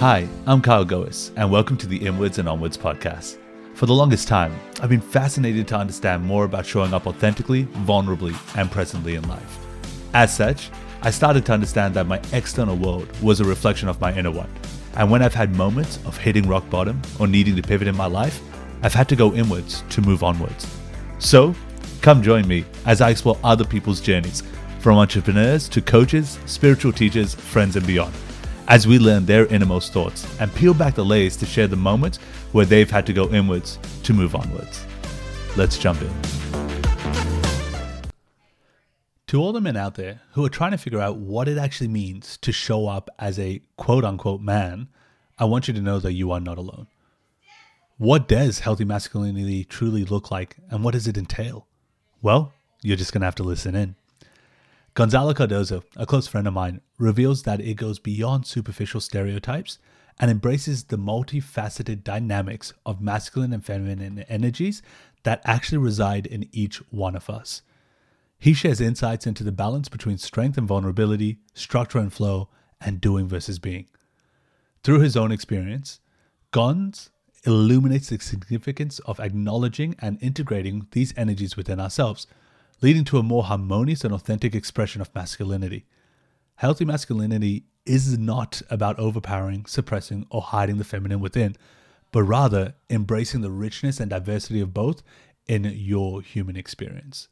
Hi, I'm Kyle Goes, and welcome to the Inwards and Onwards podcast. For the longest time, I've been fascinated to understand more about showing up authentically, vulnerably, and presently in life. As such, I started to understand that my external world was a reflection of my inner one. And when I've had moments of hitting rock bottom or needing to pivot in my life, I've had to go inwards to move onwards. So, come join me as I explore other people's journeys, from entrepreneurs to coaches, spiritual teachers, friends, and beyond as we learn their innermost thoughts and peel back the layers to share the moments where they've had to go inwards to move onwards. Let's jump in. To all the men out there who are trying to figure out what it actually means to show up as a quote unquote man, I want you to know that you are not alone. What does healthy masculinity truly look like and what does it entail? Well, you're just going to have to listen in. Gonzalo Cardozo, a close friend of mine, reveals that it goes beyond superficial stereotypes and embraces the multifaceted dynamics of masculine and feminine energies that actually reside in each one of us. He shares insights into the balance between strength and vulnerability, structure and flow, and doing versus being. Through his own experience, Gonz illuminates the significance of acknowledging and integrating these energies within ourselves – leading to a more harmonious and authentic expression of masculinity. Healthy masculinity is not about overpowering, suppressing, or hiding the feminine within, but rather embracing the richness and diversity of both in your human experience.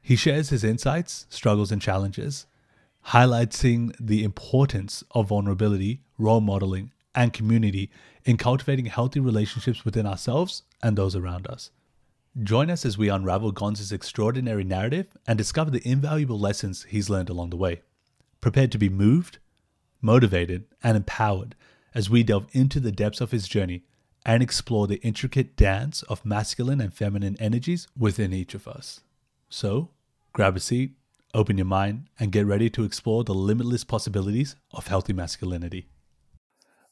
He shares his insights, struggles, and challenges, highlighting the importance of vulnerability, role modeling, and community in cultivating healthy relationships within ourselves and those around us. Join us as we unravel Gonz's extraordinary narrative and discover the invaluable lessons he's learned along the way. Prepared to be moved, motivated, and empowered as we delve into the depths of his journey and explore the intricate dance of masculine and feminine energies within each of us. So, grab a seat, open your mind, and get ready to explore the limitless possibilities of healthy masculinity.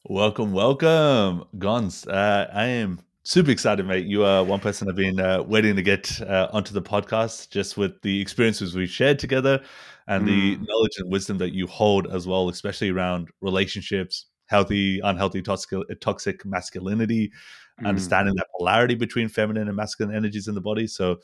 Welcome, welcome, Gonz. Uh, I am Super excited, mate. You are one person I've been uh, waiting to get uh, onto the podcast just with the experiences we've shared together and mm. the knowledge and wisdom that you hold as well, especially around relationships, healthy, unhealthy, toxic, toxic masculinity, mm. understanding that polarity between feminine and masculine energies in the body. So,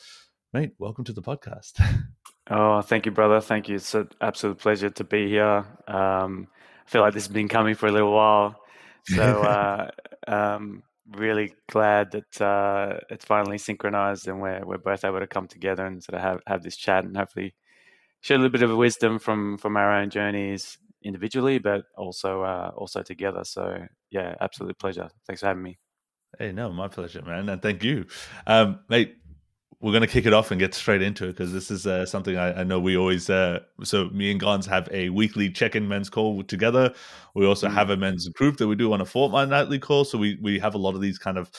mate, welcome to the podcast. Oh, thank you, brother. Thank you. It's an absolute pleasure to be here. Um, I feel like this has been coming for a little while. So, uh, um, really glad that uh, it's finally synchronized and we're we're both able to come together and sort of have, have this chat and hopefully share a little bit of wisdom from from our own journeys individually, but also uh, also together. So yeah, absolute pleasure. Thanks for having me. Hey, no, my pleasure, man, and thank you, um, mate we're going to kick it off and get straight into it because this is uh, something I, I, know we always. Uh, so me and Gonz have a weekly check-in men's call together. We also mm. have a men's group that we do on a fortnightly call. So we we have a lot of these kind of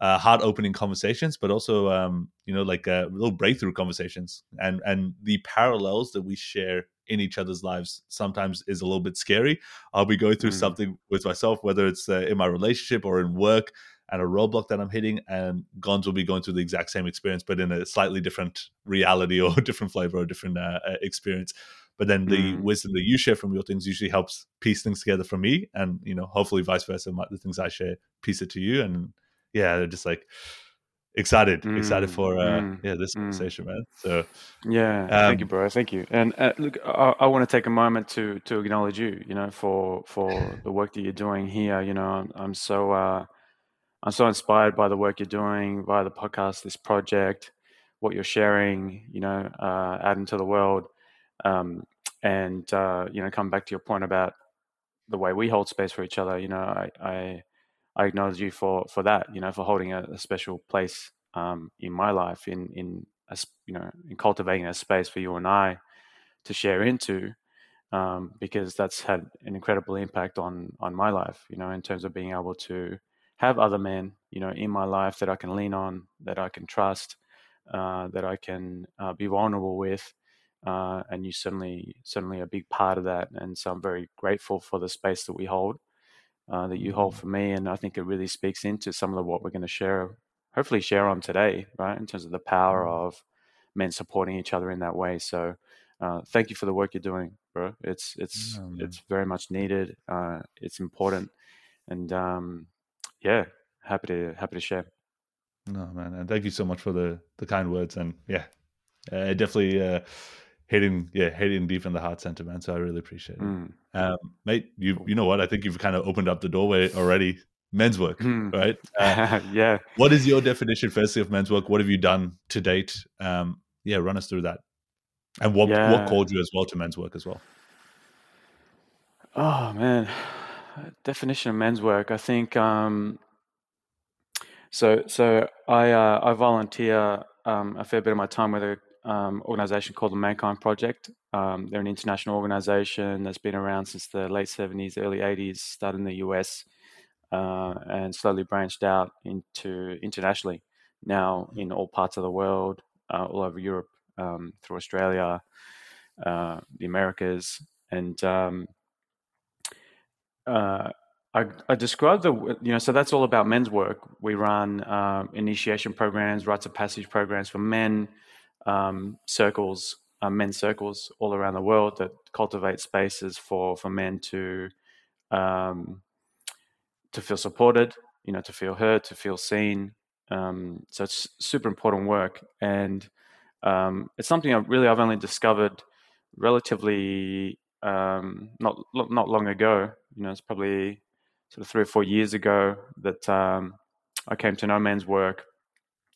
uh, heart-opening conversations, but also um, you know like uh, little breakthrough conversations and and the parallels that we share in each other's lives sometimes is a little bit scary. I'll be going through mm. something with myself, whether it's uh, in my relationship or in work and a roadblock that I'm hitting, and Gonz will be going through the exact same experience, but in a slightly different reality or different flavor or different uh, uh, experience. But then the mm. wisdom that you share from your things usually helps piece things together for me, and you know, hopefully vice versa. The things I share piece it to you, and yeah, they're just like excited, mm. excited for uh, mm. yeah this mm. conversation, man. So yeah, um, thank you, bro. Thank you. And uh, look, I, I want to take a moment to to acknowledge you. You know, for for the work that you're doing here. You know, I'm, I'm so. Uh, I'm so inspired by the work you're doing, by the podcast, this project, what you're sharing, you know, uh, out into the world. Um, and, uh, you know, come back to your point about the way we hold space for each other, you know, I, I, I acknowledge you for, for that, you know, for holding a, a special place um, in my life, in, in, a, you know, in cultivating a space for you and I to share into. Um, because that's had an incredible impact on on my life, you know, in terms of being able to have other men, you know, in my life that I can lean on, that I can trust, uh, that I can uh, be vulnerable with, uh, and you certainly certainly a big part of that. And so I'm very grateful for the space that we hold, uh, that you hold mm-hmm. for me, and I think it really speaks into some of the, what we're going to share, hopefully share on today, right, in terms of the power mm-hmm. of men supporting each other in that way. So uh, thank you for the work you're doing, bro. It's it's oh, it's very much needed. Uh, it's important, and um, yeah, happy to happy to share. No man, and thank you so much for the the kind words, and yeah, uh, definitely uh, hitting yeah hitting deep in the heart center, man. So I really appreciate it, mm. um, mate. You you know what? I think you've kind of opened up the doorway already. Men's work, mm. right? Uh, yeah. What is your definition, firstly, of men's work? What have you done to date? Um, yeah, run us through that, and what yeah. what called you as well to men's work as well. Oh man, definition of men's work. I think um, so. So I uh, I volunteer um, a fair bit of my time with a um, organization called the Mankind Project. Um, they're an international organization that's been around since the late 70s, early 80s, started in the US, uh, and slowly branched out into internationally. Now in all parts of the world, uh, all over Europe, um, through Australia, uh, the Americas, and um, uh, I, I describe the you know so that's all about men's work. We run um, initiation programs, rites of passage programs for men, um, circles, uh, men's circles all around the world that cultivate spaces for for men to um, to feel supported, you know, to feel heard, to feel seen. Um, so it's super important work, and um, it's something I really I've only discovered relatively um, not not long ago. You know, it's probably sort of three or four years ago that um, I came to No Man's work.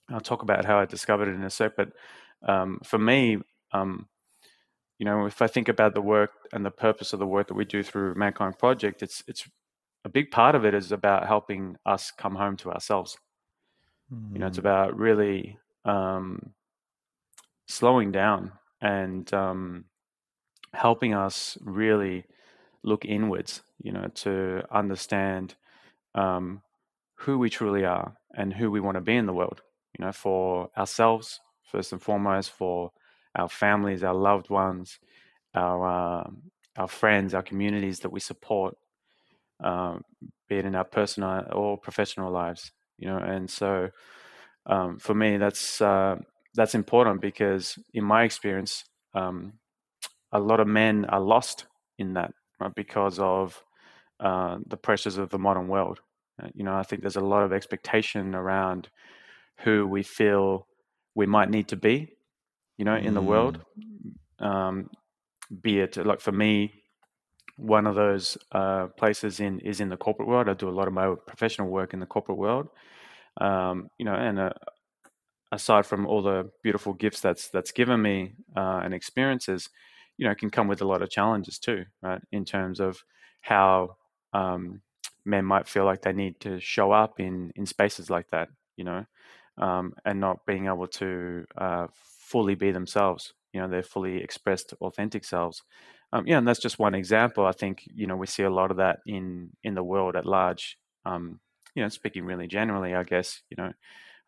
I'll talk about how I discovered it in a sec, but um, for me, um, you know, if I think about the work and the purpose of the work that we do through Mankind Project, it's it's a big part of it is about helping us come home to ourselves. Mm. You know, it's hmm. about really um, slowing down and um, helping us really look inwards, you know, to understand um, who we truly are and who we want to be in the world, you know, for ourselves, first and foremost, for our families, our loved ones, our, uh, our friends, our communities that we support, um, be it in our personal or professional lives, you know, and so um, for me, that's, uh, that's important because in my experience, um, a lot of men are lost in that right, because of uh, the pressures of the modern world. Uh, you know, I think there's a lot of expectation around who we feel we might need to be, you know, in mm. the world. Mm. Um, be it like for me, one of those uh, places in is in the corporate world. I do a lot of my professional work in the corporate world, um, you know, and uh, aside from all the beautiful gifts that's that's given me uh, and experiences, you know, can come with a lot of challenges too, right? In terms of how um, men might feel like they need to show up in in spaces like that, you know, um, and not being able to uh, fully be themselves. You know, they're fully expressed, authentic selves. Um, yeah, and that's just one example. I think you know we see a lot of that in in the world at large. Um, you know, speaking really generally, I guess you know,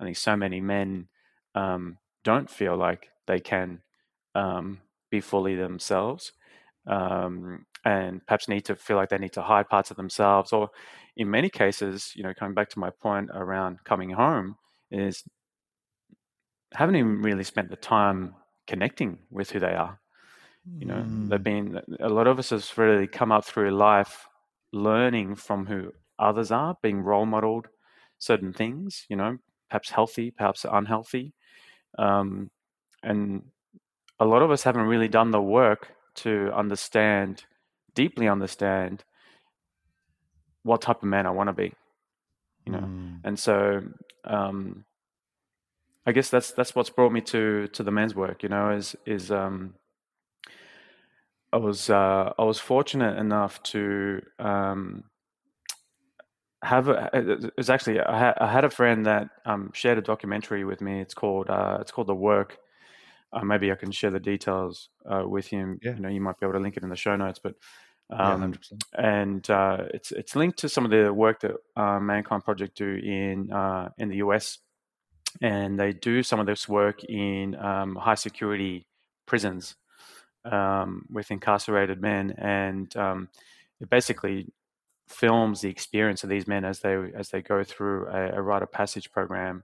I think so many men um, don't feel like they can um, be fully themselves um, and perhaps need to feel like they need to hide parts of themselves or in many cases you know coming back to my point around coming home is haven't even really spent the time connecting with who they are you know mm. they've been a lot of us has really come up through life learning from who others are being role modeled certain things you know perhaps healthy perhaps unhealthy um, and a lot of us haven't really done the work to understand, deeply understand, what type of man I want to be. You know, mm. and so um, I guess that's that's what's brought me to to the men's work. You know, is is um, I was uh, I was fortunate enough to um, have a, it was actually I had, I had a friend that um, shared a documentary with me. It's called uh, it's called The Work, uh, maybe I can share the details uh, with him. Yeah. You know, you might be able to link it in the show notes, but um, yeah, and uh, it's it's linked to some of the work that uh, Mankind Project do in uh, in the US, and they do some of this work in um, high security prisons um, with incarcerated men, and um, it basically films the experience of these men as they as they go through a, a rite of passage program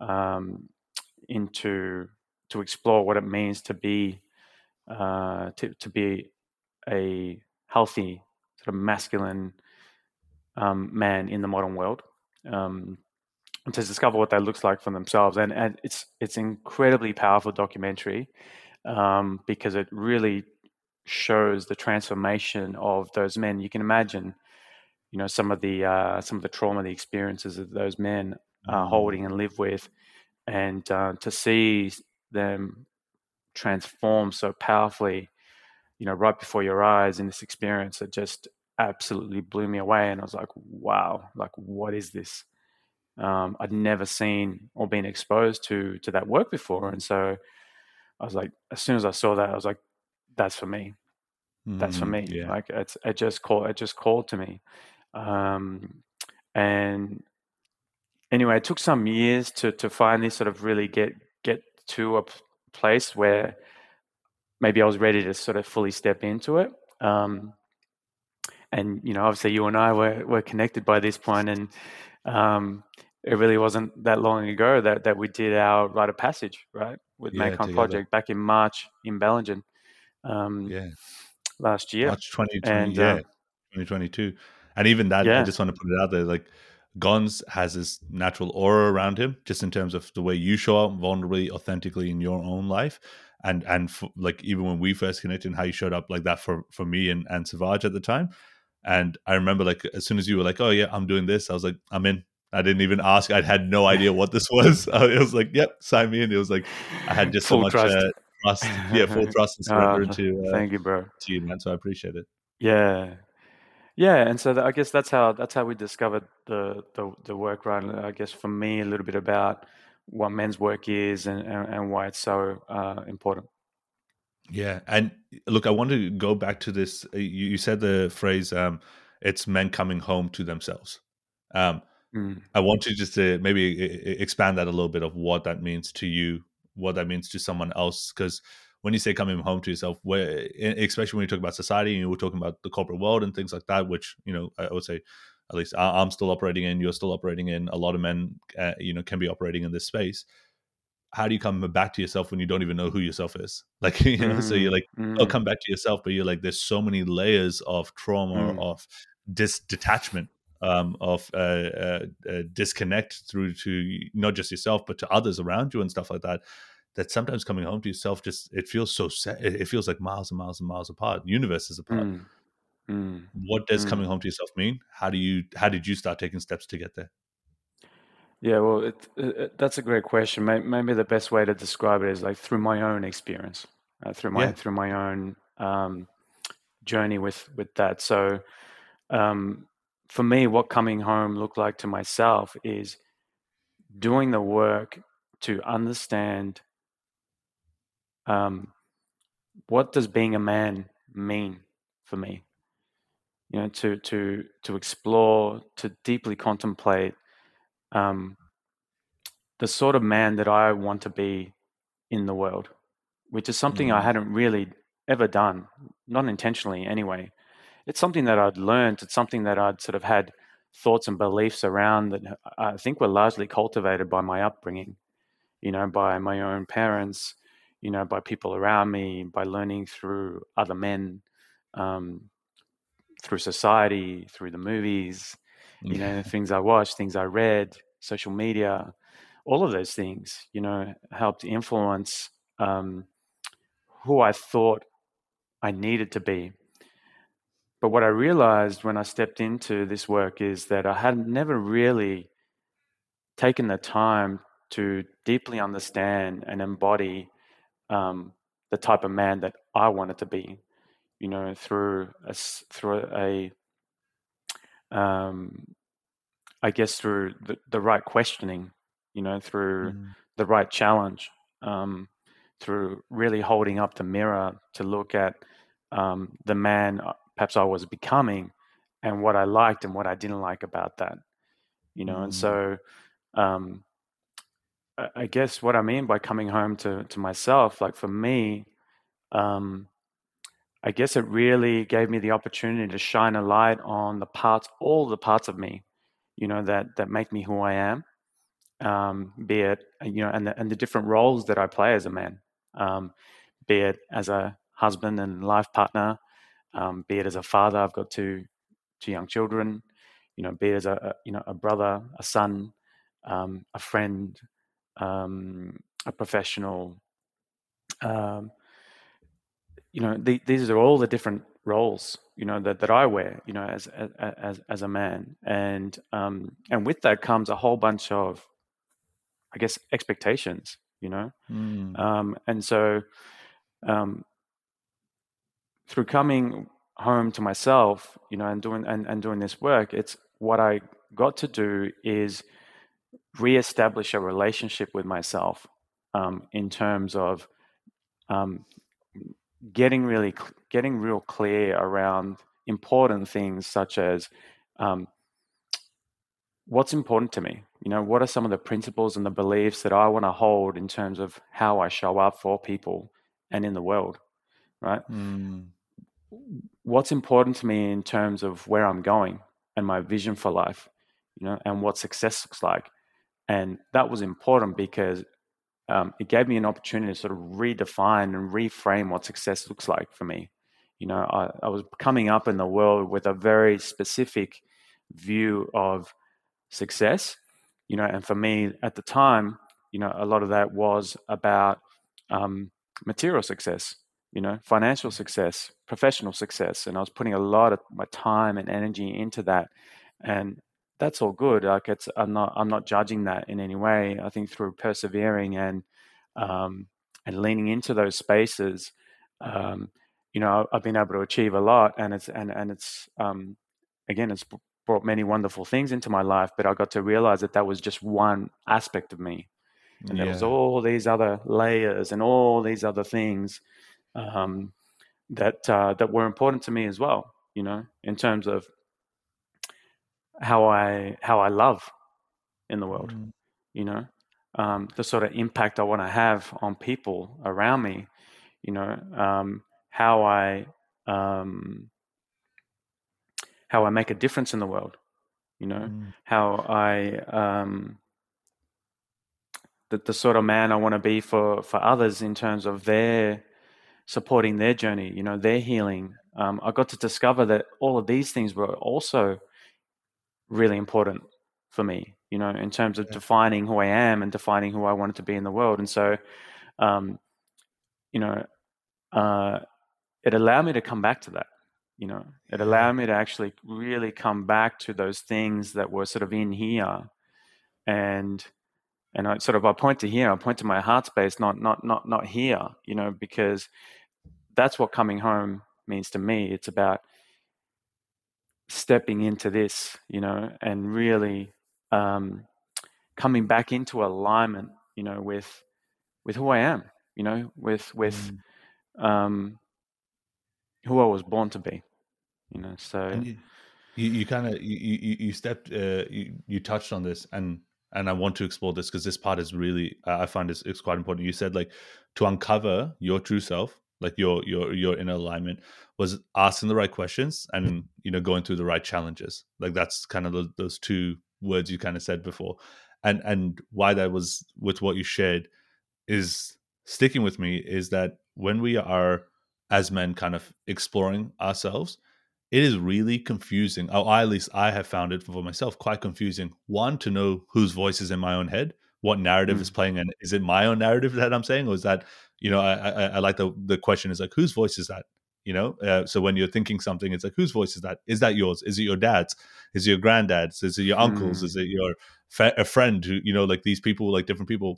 um, into to explore what it means to be uh, to, to be a healthy sort of masculine um, man in the modern world um, and to discover what that looks like for themselves. And, and it's it's incredibly powerful documentary um, because it really shows the transformation of those men. You can imagine, you know, some of the uh, some of the trauma, the experiences that those men are mm. holding and live with, and uh, to see them transform so powerfully, you know, right before your eyes in this experience, it just absolutely blew me away. And I was like, wow, like what is this? Um, I'd never seen or been exposed to to that work before, and so I was like, as soon as I saw that, I was like, that's for me. That's for mm, me. Yeah. Like it's it just called it just called to me. Um, and anyway, it took some years to to finally sort of really get to a place where maybe I was ready to sort of fully step into it. Um, and you know, obviously, you and I were were connected by this point, and um, it really wasn't that long ago that that we did our rite of passage, right, with yeah, Mankind Project back in March in Bellingen. Um, yeah, last year, March 2020, and, yeah, um, 2022, and even that, yeah. I just want to put it out there, like Gonz has this natural aura around him, just in terms of the way you show up vulnerably, authentically in your own life, and and like even when we first connected, and how you showed up like that for for me and and Savage at the time, and I remember like as soon as you were like, oh yeah, I'm doing this, I was like, I'm in. I didn't even ask. I had no idea what this was. it was like, yep, sign me in. It was like I had just full so much trust. Uh, trust, yeah, full trust and surrender uh, to. Uh, thank you, bro. To you, man. So I appreciate it. Yeah, yeah, and so I guess that's how that's how we discovered the the, the work, right? I guess for me, a little bit about what men's work is and and, and why it's so uh, important. Yeah, and look, I want to go back to this. Uh, you, you said the phrase, um, "It's men coming home to themselves." Um, mm. I want to just uh, maybe expand that a little bit of what that means to you, what that means to someone else, because when you say coming home to yourself, where especially when you talk about society and you were talking about the corporate world and things like that, which you know I would say at least I'm still operating in, you're still operating in. A lot of men, uh, you know, can be operating in this space. How do you come back to yourself when you don't even know who yourself is? Like, you know, mm, so you're like, mm. oh, come back to yourself, but you're like, there's so many layers of trauma, mm. of dis detachment, um, of uh, uh, uh, disconnect through to not just yourself, but to others around you and stuff like that that sometimes coming home to yourself just it feels so set it feels like miles and miles and miles apart universes apart mm. Mm. what does mm. coming home to yourself mean how do you how did you start taking steps to get there yeah well it, it, that's a great question maybe the best way to describe it is like through my own experience uh, through my yeah. through my own um, journey with with that so um, for me what coming home looked like to myself is doing the work to understand um, what does being a man mean for me? You know, to to to explore, to deeply contemplate um, the sort of man that I want to be in the world, which is something mm. I hadn't really ever done, not intentionally anyway. It's something that I'd learned. It's something that I'd sort of had thoughts and beliefs around that I think were largely cultivated by my upbringing, you know, by my own parents, you know, by people around me, by learning through other men, um, through society, through the movies, you know, things I watched, things I read, social media, all of those things, you know, helped influence um, who I thought I needed to be. But what I realized when I stepped into this work is that I had never really taken the time to deeply understand and embody um, the type of man that I wanted to be, you know, through a, through a, um, I guess through the, the right questioning, you know, through mm. the right challenge, um, through really holding up the mirror to look at um, the man perhaps I was becoming and what I liked and what I didn't like about that, you know, mm. and so um, I guess what I mean by coming home to to myself, like for me, um, I guess it really gave me the opportunity to shine a light on the parts, all the parts of me, you know, that that make me who I am. Um, be it you know, and the, and the different roles that I play as a man, um, be it as a husband and life partner, um, be it as a father, I've got two two young children, you know, be it as a, a you know a brother, a son, um, a friend, um, a professional. Um, you know, the, these are all the different roles you know that, that I wear you know as as as a man and um and with that comes a whole bunch of I guess expectations you know mm. um and so um through coming home to myself you know and doing and, and doing this work it's what I got to do is reestablish a relationship with myself um, in terms of um, getting really getting real clear around important things such as um, what's important to me? You know what are some of the principles and the beliefs that i want to hold in terms of how i show up for people and in the world right? Mm. what's important to me in terms of where i'm going and my vision for life you know and what success looks like and that was important because um, it gave me an opportunity to sort of redefine and reframe what success looks like for me. You know, I, I was coming up in the world with a very specific view of success, you know, and for me at the time, you know, a lot of that was about um, material success, you know, financial success, professional success. And I was putting a lot of my time and energy into that. And that's all good. Like it's, I'm not, I'm not judging that in any way. I think through persevering and, um, and leaning into those spaces, um, you know, I've been able to achieve a lot, and it's and and it's um, again, it's brought many wonderful things into my life. But I got to realize that that was just one aspect of me, and yeah. there was all these other layers and all these other things um, that uh, that were important to me as well. You know, in terms of how I how I love in the world. Mm. You know, um, the sort of impact I want to have on people around me. You know, um, how I um, how I make a difference in the world. You know, mm. how I um, the the sort of man I want to be for for others in terms of their supporting their journey. You know, their healing. Um, I got to discover that all of these things were also really important for me, you know, in terms of yeah. defining who I am and defining who I wanted to be in the world. And so, um, you know, uh, it allowed me to come back to that. You know, it allowed me to actually really come back to those things that were sort of in here, and and I sort of I point to here, I point to my heart space, not not not not here. You know, because that's what coming home means to me. It's about stepping into this, you know, and really um, coming back into alignment, you know, with with who I am, you know, with with mm. um, who I was born to be, you know. So you, you, you kind of you, you you stepped uh, you you touched on this, and and I want to explore this because this part is really I find it's, it's quite important. You said like to uncover your true self, like your your your inner alignment was asking the right questions and you know going through the right challenges. Like that's kind of the, those two words you kind of said before. And and why that was with what you shared is sticking with me is that when we are as men kind of exploring ourselves it is really confusing or at least i have found it for myself quite confusing. One to know whose voice is in my own head what narrative mm. is playing and is it my own narrative that i'm saying or is that you know, I, I, I like the the question is like, whose voice is that? You know, uh, so when you're thinking something, it's like, whose voice is that? Is that yours? Is it your dad's? Is it your granddad's? Is it your uncle's? Mm. Is it your a friend who you know, like these people, like different people?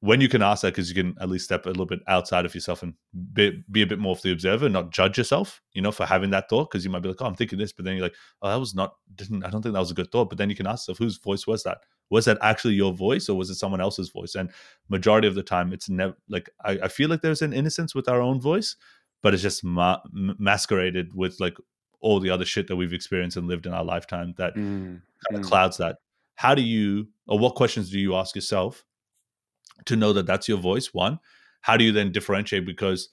When you can ask that, because you can at least step a little bit outside of yourself and be, be a bit more of the observer, not judge yourself, you know, for having that thought. Because you might be like, oh, I'm thinking this, but then you're like, oh, that was not, didn't, I don't think that was a good thought. But then you can ask yourself, whose voice was that? Was that actually your voice or was it someone else's voice? And majority of the time it's never like I, I feel like there's an innocence with our own voice but it's just ma- masqueraded with like all the other shit that we've experienced and lived in our lifetime that mm, kind of mm. clouds that. How do you or what questions do you ask yourself to know that that's your voice one? How do you then differentiate? Because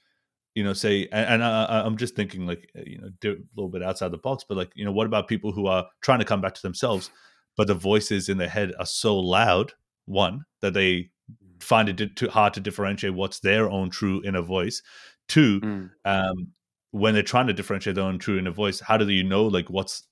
you know say and, and I, i'm just thinking like you know a little bit outside the box but like you know what about people who are trying to come back to themselves but the voices in their head are so loud one that they mm. find it too hard to differentiate what's their own true inner voice two mm. um, when they're trying to differentiate their own true inner voice, how do you know like what's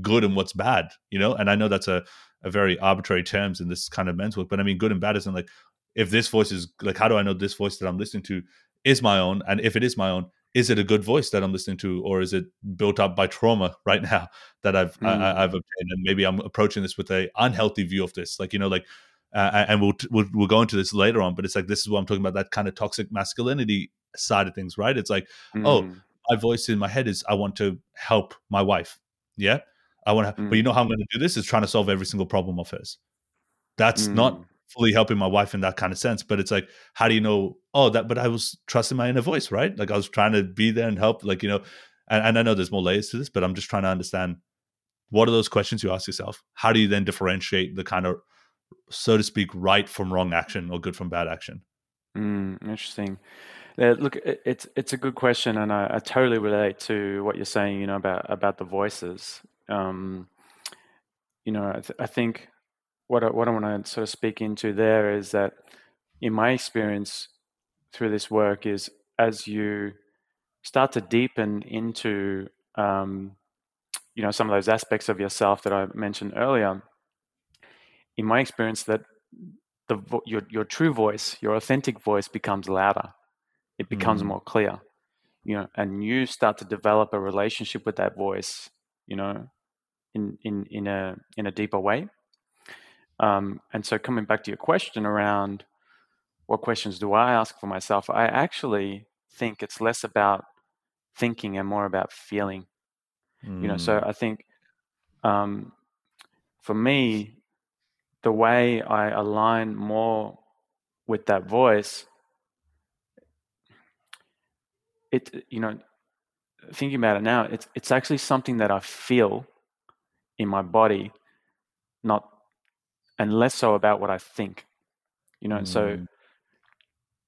good and what's bad? You know, and I know that's a a very arbitrary terms in this kind of men's work, but I mean, good and bad isn't like if this voice is like, how do I know this voice that I'm listening to is my own? And if it is my own, is it a good voice that I'm listening to, or is it built up by trauma right now that I've mm. I, have obtained? And maybe I'm approaching this with a unhealthy view of this, like you know, like, uh, and we'll, we'll we'll go into this later on, but it's like this is what I'm talking about that kind of toxic masculinity side of things, right? It's like, mm. oh, my voice in my head is I want to help my wife, yeah, I want to, mm. but you know how I'm going to do this is trying to solve every single problem of hers. That's not mm. Fully helping my wife in that kind of sense, but it's like, how do you know? Oh, that, but I was trusting my inner voice, right? Like I was trying to be there and help, like, you know, and, and I know there's more layers to this, but I'm just trying to understand what are those questions you ask yourself? How do you then differentiate the kind of, so to speak, right from wrong action or good from bad action? Mm, interesting. Look, it's it's a good question, and I, I, totally relate to what you're saying. You know about about the voices. Um, you know, I, th- I think what I, what I want to sort of speak into there is that, in my experience through this work, is as you start to deepen into, um, you know, some of those aspects of yourself that I mentioned earlier. In my experience, that the your your true voice, your authentic voice, becomes louder. It becomes mm. more clear, you know, and you start to develop a relationship with that voice, you know, in in in a in a deeper way. Um, and so, coming back to your question around what questions do I ask for myself, I actually think it's less about thinking and more about feeling. Mm. You know, so mm. I think um, for me, the way I align more with that voice, it you know, thinking about it now, it's it's actually something that I feel in my body, not and less so about what I think. You know, mm. so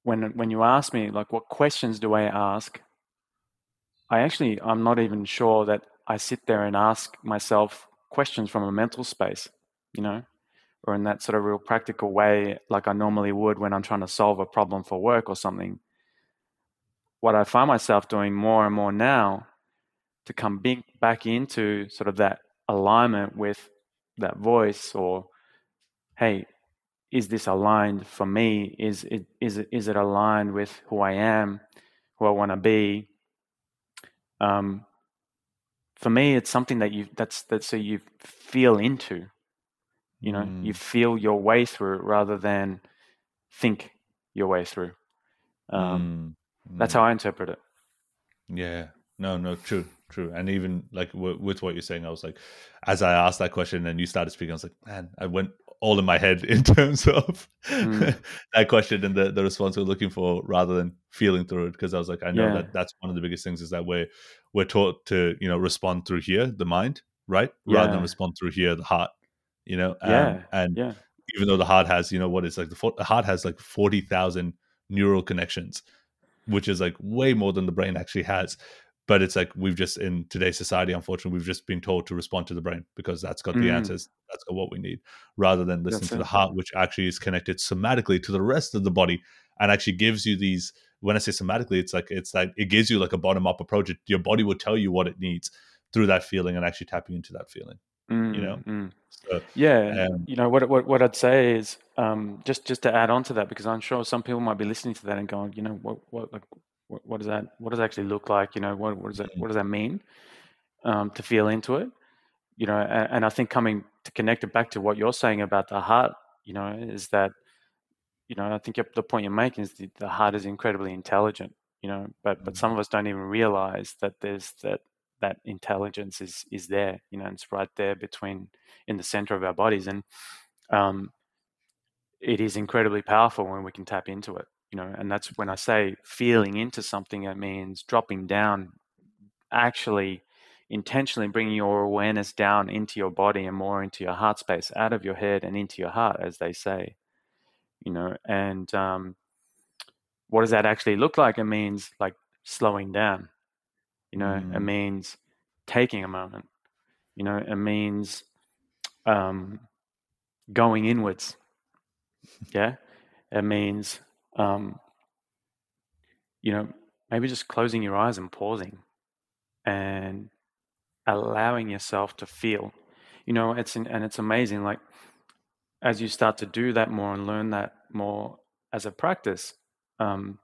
when when you ask me like what questions do I ask, I actually I'm not even sure that I sit there and ask myself questions from a mental space, you know, or in that sort of real practical way like I normally would when I'm trying to solve a problem for work or something. What I find myself doing more and more now to come back into sort of that alignment with that voice or hey is this aligned for me is it is it is it aligned with who i am who i want to be um, for me it's something that you that's that so you feel into you know mm. you feel your way through rather than think your way through um, mm. that's how i interpret it yeah no no true true. And even like w- with what you're saying, I was like, as I asked that question and you started speaking, I was like, man, I went all in my head in terms of mm. that question and the, the response we're looking for rather than feeling through it. Because I was like, I know yeah. that that's one of the biggest things is that we're, we're taught to, you know, respond through here, the mind, right? Yeah. Rather than respond through here, the heart, you know? Um, yeah. And yeah. even though the heart has, you know, what is like the, the heart has like 40,000 neural connections, which is like way more than the brain actually has but it's like we've just in today's society unfortunately we've just been told to respond to the brain because that's got mm. the answers that's got what we need rather than listening to the heart which actually is connected somatically to the rest of the body and actually gives you these when i say somatically it's like it's like it gives you like a bottom up approach your body will tell you what it needs through that feeling and actually tapping into that feeling mm, you know mm. so, yeah um, you know what, what what i'd say is um, just just to add on to that because i'm sure some people might be listening to that and going you know what what like what, what does that what does that actually look like? You know, what, what does that what does that mean um, to feel into it? You know, and, and I think coming to connect it back to what you're saying about the heart, you know, is that you know I think the point you're making is the, the heart is incredibly intelligent. You know, but but some mm-hmm. of us don't even realize that there's that that intelligence is is there. You know, it's right there between in the center of our bodies, and um, it is incredibly powerful when we can tap into it you know and that's when i say feeling into something it means dropping down actually intentionally bringing your awareness down into your body and more into your heart space out of your head and into your heart as they say you know and um, what does that actually look like it means like slowing down you know mm. it means taking a moment you know it means um, going inwards yeah it means um, you know, maybe just closing your eyes and pausing, and allowing yourself to feel. You know, it's and it's amazing. Like as you start to do that more and learn that more as a practice, um,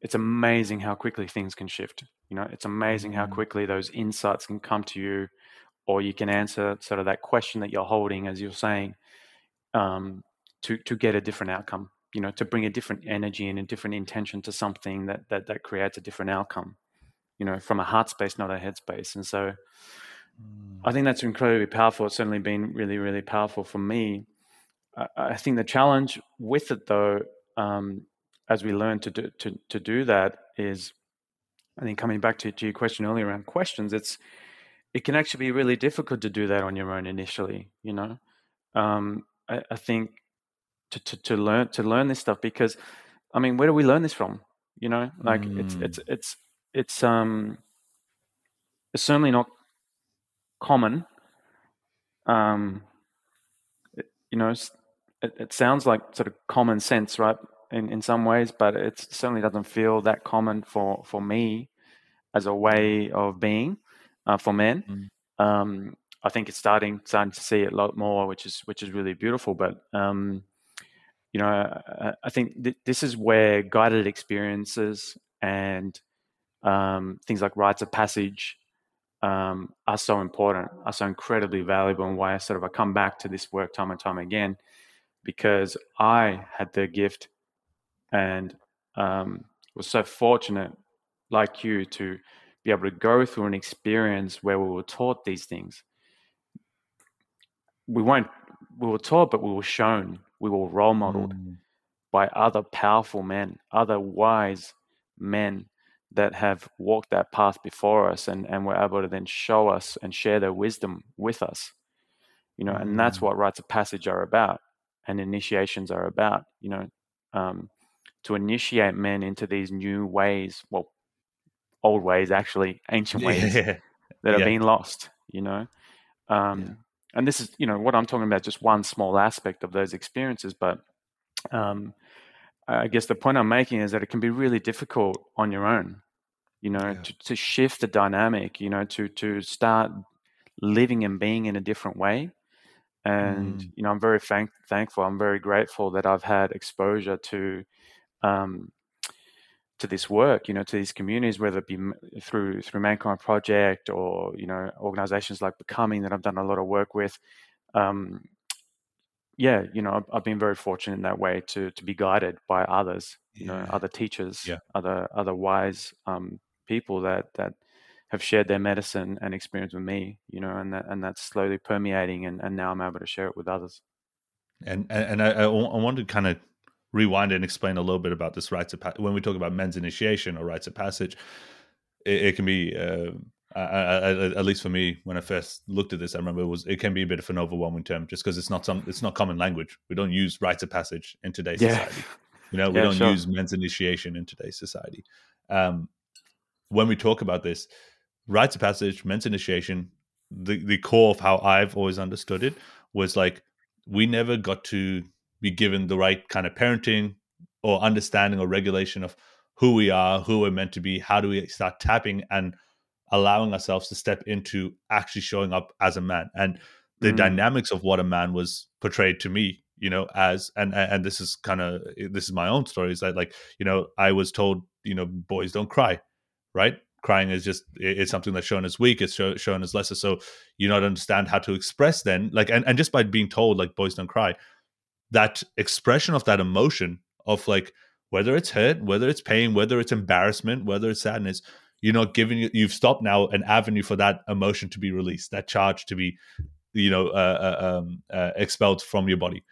it's amazing how quickly things can shift. You know, it's amazing how mm. quickly those insights can come to you, or you can answer sort of that question that you're holding, as you're saying, um, to to get a different outcome. You know, to bring a different energy and a different intention to something that that that creates a different outcome. You know, from a heart space, not a head space. And so, mm. I think that's incredibly powerful. It's certainly been really, really powerful for me. I, I think the challenge with it, though, um, as we learn to do to to do that, is I think coming back to, to your question earlier around questions, it's it can actually be really difficult to do that on your own initially. You know, um, I, I, think to, to, to learn to learn this stuff because, I mean, where do we learn this from? You know, like mm. it's it's it's it's um it's certainly not common. Um, it, you know, it, it sounds like sort of common sense, right? in, in some ways, but it certainly doesn't feel that common for, for me as a way of being uh, for men. Mm. Um, I think it's starting starting to see it a lot more, which is which is really beautiful. But um, you know, I, I think th- this is where guided experiences and um, things like rites of passage um, are so important, are so incredibly valuable, and why I sort of I come back to this work time and time again because I had the gift and um, was so fortunate, like you, to be able to go through an experience where we were taught these things. We weren't we were taught, but we were shown, we were role modeled mm. by other powerful men, other wise men that have walked that path before us and, and were able to then show us and share their wisdom with us. You know, mm. and that's mm. what rites of passage are about and initiations are about, you know. Um, to initiate men into these new ways, well, old ways actually, ancient ways yeah. that are yeah. being lost, you know. Um, yeah. And this is, you know, what I'm talking about, just one small aspect of those experiences. But um, I guess the point I'm making is that it can be really difficult on your own, you know, to, to shift the dynamic, you know, to to start living and being in a different way. And mm. you know, I'm very thank- thankful. I'm very grateful that I've had exposure to um, to this work, you know, to these communities, whether it be through through Mankind Project or you know organizations like Becoming that I've done a lot of work with. Um, yeah, you know, I've, I've, been very fortunate in that way to to be guided by others, you yeah. know, other teachers, yeah. other other wise um, people that that have shared their medicine and experience with me, you know, and that and that's slowly permeating, and, and now I'm able to share it with others. And and I, I want to kind of rewind and explain a little bit about this rites of when we talk about men's initiation or rites of passage it, it can be uh, I, I, at least for me when i first looked at this i remember it was it can be a bit of an overwhelming term just because it's not some it's not common language we don't use rites of passage in today's yeah. society you know we yeah, don't sure. use men's initiation in today's society um, when we talk about this rites of passage men's initiation the, the core of how i've always understood it was like we never got to be given the right kind of parenting or understanding or regulation of who we are, who we're meant to be, how do we start tapping and allowing ourselves to step into actually showing up as a man. And the mm. dynamics of what a man was portrayed to me you know as and and this is kind of this is my own story is that like you know i was told you know boys don't cry right? Crying is just it's something that's shown as weak it's show, shown as lesser. So you not understand how to express then like and, and just by being told like boys don't cry that expression of that emotion of like whether it's hurt, whether it's pain, whether it's embarrassment, whether it's sadness, you're not giving you've stopped now an avenue for that emotion to be released, that charge to be, you know, uh, uh, um, uh, expelled from your body.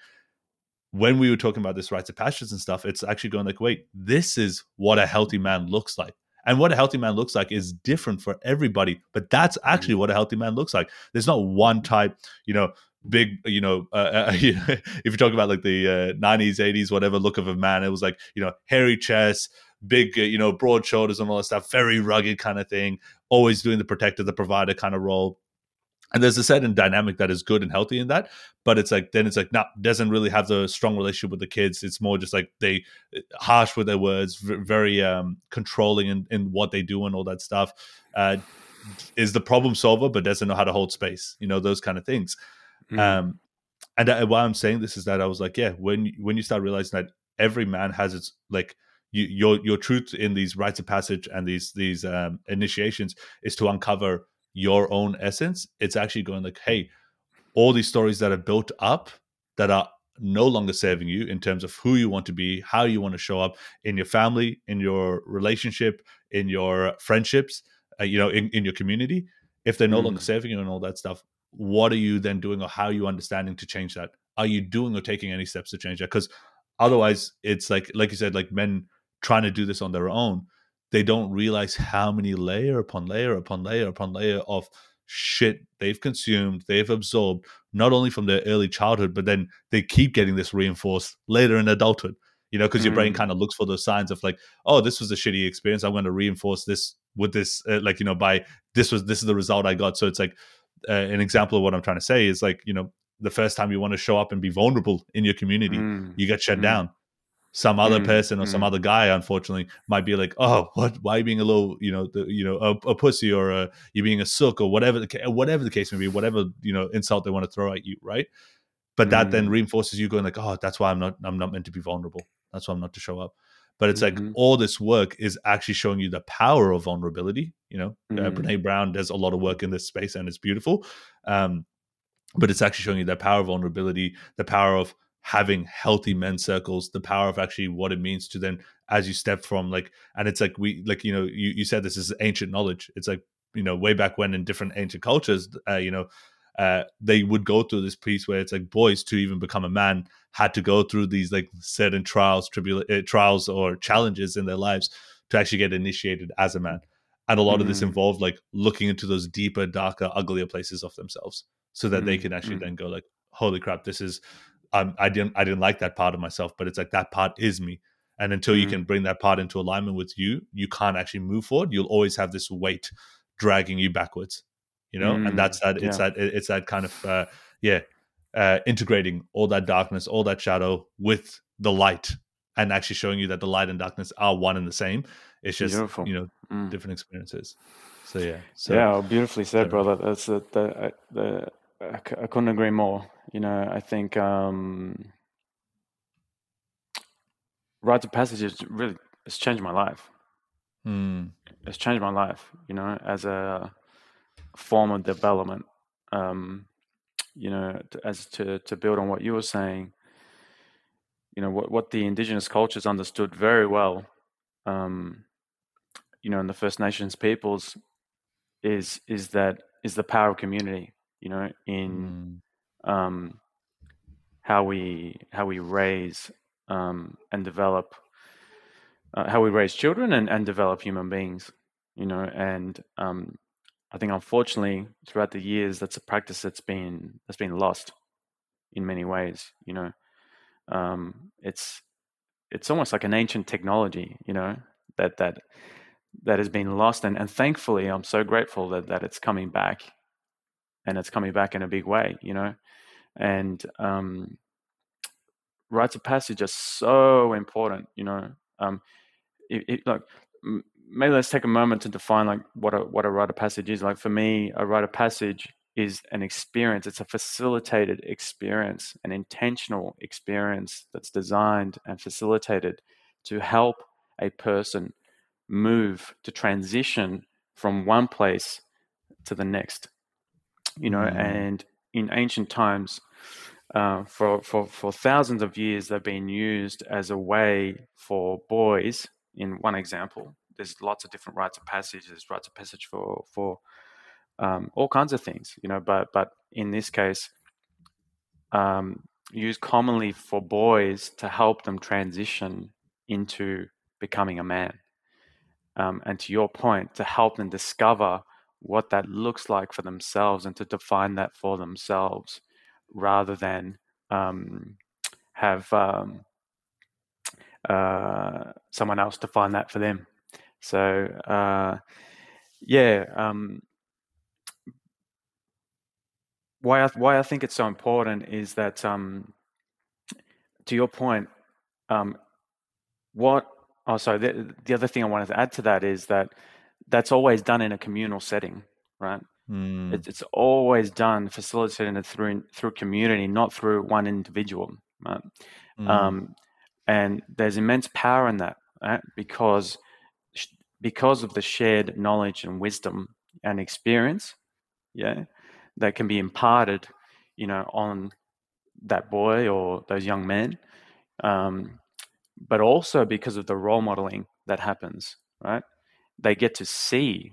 When we were talking about this rites of passage and stuff, it's actually going like, wait, this is what a healthy man looks like. And what a healthy man looks like is different for everybody, but that's actually mm. what a healthy man looks like. There's not one type, you know, big you know uh, uh if you talk about like the uh, 90s 80s whatever look of a man it was like you know hairy chest big uh, you know broad shoulders and all that stuff very rugged kind of thing always doing the protector the provider kind of role and there's a certain dynamic that is good and healthy in that but it's like then it's like not doesn't really have the strong relationship with the kids it's more just like they harsh with their words very um controlling in, in what they do and all that stuff uh is the problem solver but doesn't know how to hold space. You know those kind of things. Mm. Um, and I, why I'm saying this is that I was like, yeah, when when you start realizing that every man has its like you, your your truth in these rites of passage and these these um, initiations is to uncover your own essence. It's actually going like, hey, all these stories that are built up that are no longer serving you in terms of who you want to be, how you want to show up in your family, in your relationship, in your friendships, uh, you know, in, in your community. If they're no mm. longer serving you and all that stuff, what are you then doing or how are you understanding to change that? Are you doing or taking any steps to change that? Because otherwise, it's like, like you said, like men trying to do this on their own, they don't realize how many layer upon layer upon layer upon layer of shit they've consumed, they've absorbed, not only from their early childhood, but then they keep getting this reinforced later in adulthood. You know, because mm. your brain mm. kind of looks for those signs of like, oh, this was a shitty experience. I'm going to reinforce this with this, uh, like you know, by this was this is the result I got. So it's like uh, an example of what I'm trying to say is like you know, the first time you want to show up and be vulnerable in your community, mm. you get shut mm. down some other mm, person or mm. some other guy unfortunately might be like oh what why are you being a little you know the, you know a, a pussy or a, you being a sook or whatever the whatever the case may be whatever you know insult they want to throw at you right but that then mm. reinforces you going like oh that's why i'm not i'm not meant to be vulnerable that's why i'm not to show up but it's mm-hmm. like all this work is actually showing you the power of vulnerability you know mm. uh, brene brown does a lot of work in this space and it's beautiful um but it's actually showing you the power of vulnerability the power of having healthy men's circles the power of actually what it means to then as you step from like and it's like we like you know you, you said this is ancient knowledge it's like you know way back when in different ancient cultures uh, you know uh, they would go through this piece where it's like boys to even become a man had to go through these like certain trials tribula- uh, trials or challenges in their lives to actually get initiated as a man and a lot mm. of this mm. involved like looking into those deeper darker uglier places of themselves so that mm. they can actually mm. then go like holy crap this is um, I didn't I didn't like that part of myself, but it's like that part is me. And until mm-hmm. you can bring that part into alignment with you, you can't actually move forward. You'll always have this weight dragging you backwards, you know. Mm-hmm. And that's that. It's yeah. that. It's that kind of uh, yeah, uh, integrating all that darkness, all that shadow with the light, and actually showing you that the light and darkness are one and the same. It's just Beautiful. you know mm. different experiences. So yeah. So, yeah, beautifully said, brother. That's the, the, the I, I couldn't agree more. You know, I think um, rites of passage is really it's changed my life. Mm. It's changed my life. You know, as a form of development. Um, you know, as to to build on what you were saying. You know what what the indigenous cultures understood very well. Um, you know, in the First Nations peoples, is is that is the power of community you know, in mm. um, how we how we raise um, and develop uh, how we raise children and, and develop human beings, you know, and um, I think unfortunately throughout the years that's a practice that's been that's been lost in many ways, you know. Um, it's it's almost like an ancient technology, you know, that that that has been lost and, and thankfully I'm so grateful that, that it's coming back and it's coming back in a big way, you know. And um, rites of passage are so important, you know. Um, it, it, maybe let's take a moment to define like what a what a rite of passage is. Like for me, a rite of passage is an experience. It's a facilitated experience, an intentional experience that's designed and facilitated to help a person move to transition from one place to the next you know, mm. and in ancient times, uh, for, for, for thousands of years, they've been used as a way for boys. In one example, there's lots of different rites of passage. There's rites of passage for for um, all kinds of things, you know. But but in this case, um, used commonly for boys to help them transition into becoming a man. Um, and to your point, to help them discover what that looks like for themselves and to define that for themselves rather than um, have um, uh, someone else define that for them. So, uh, yeah, um, why I, why I think it's so important is that, um, to your point, um, what oh, sorry, the, the other thing I wanted to add to that is that that's always done in a communal setting. right? Mm. It's, it's always done facilitated through through community, not through one individual, right? Mm. Um, and there's immense power in that, right? Because because of the shared knowledge and wisdom and experience, yeah, that can be imparted, you know, on that boy or those young men, um, but also because of the role modeling that happens, right? They get to see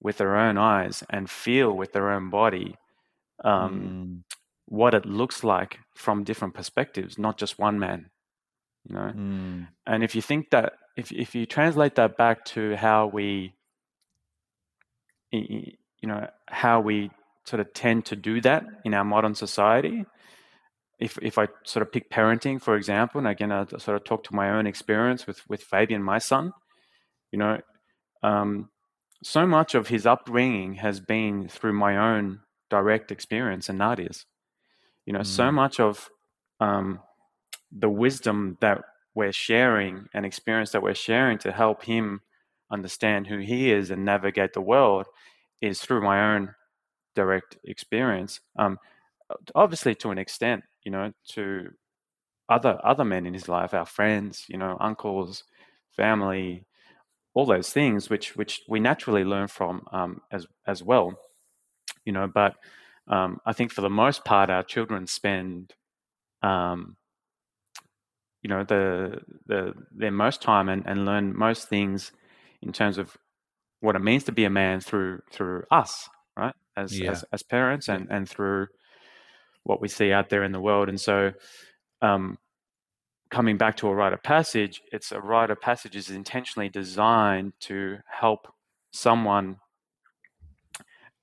with their own eyes and feel with their own body um, mm. what it looks like from different perspectives, not just one man. You know, mm. and if you think that, if if you translate that back to how we, you know, how we sort of tend to do that in our modern society. If if I sort of pick parenting for example, and again I sort of talk to my own experience with with Fabian, my son, you know, um, so much of his upbringing has been through my own direct experience and Nadia's. You know, mm. so much of um, the wisdom that we're sharing and experience that we're sharing to help him understand who he is and navigate the world is through my own direct experience. Um, obviously, to an extent, you know, to other other men in his life, our friends, you know, uncles, family, all those things, which which we naturally learn from um, as as well, you know. But um, I think for the most part, our children spend, um, you know, the the their most time and, and learn most things in terms of what it means to be a man through through us, right? As yeah. as, as parents and and through what we see out there in the world, and so. Um, coming back to a rite of passage, it's a rite of passage is intentionally designed to help someone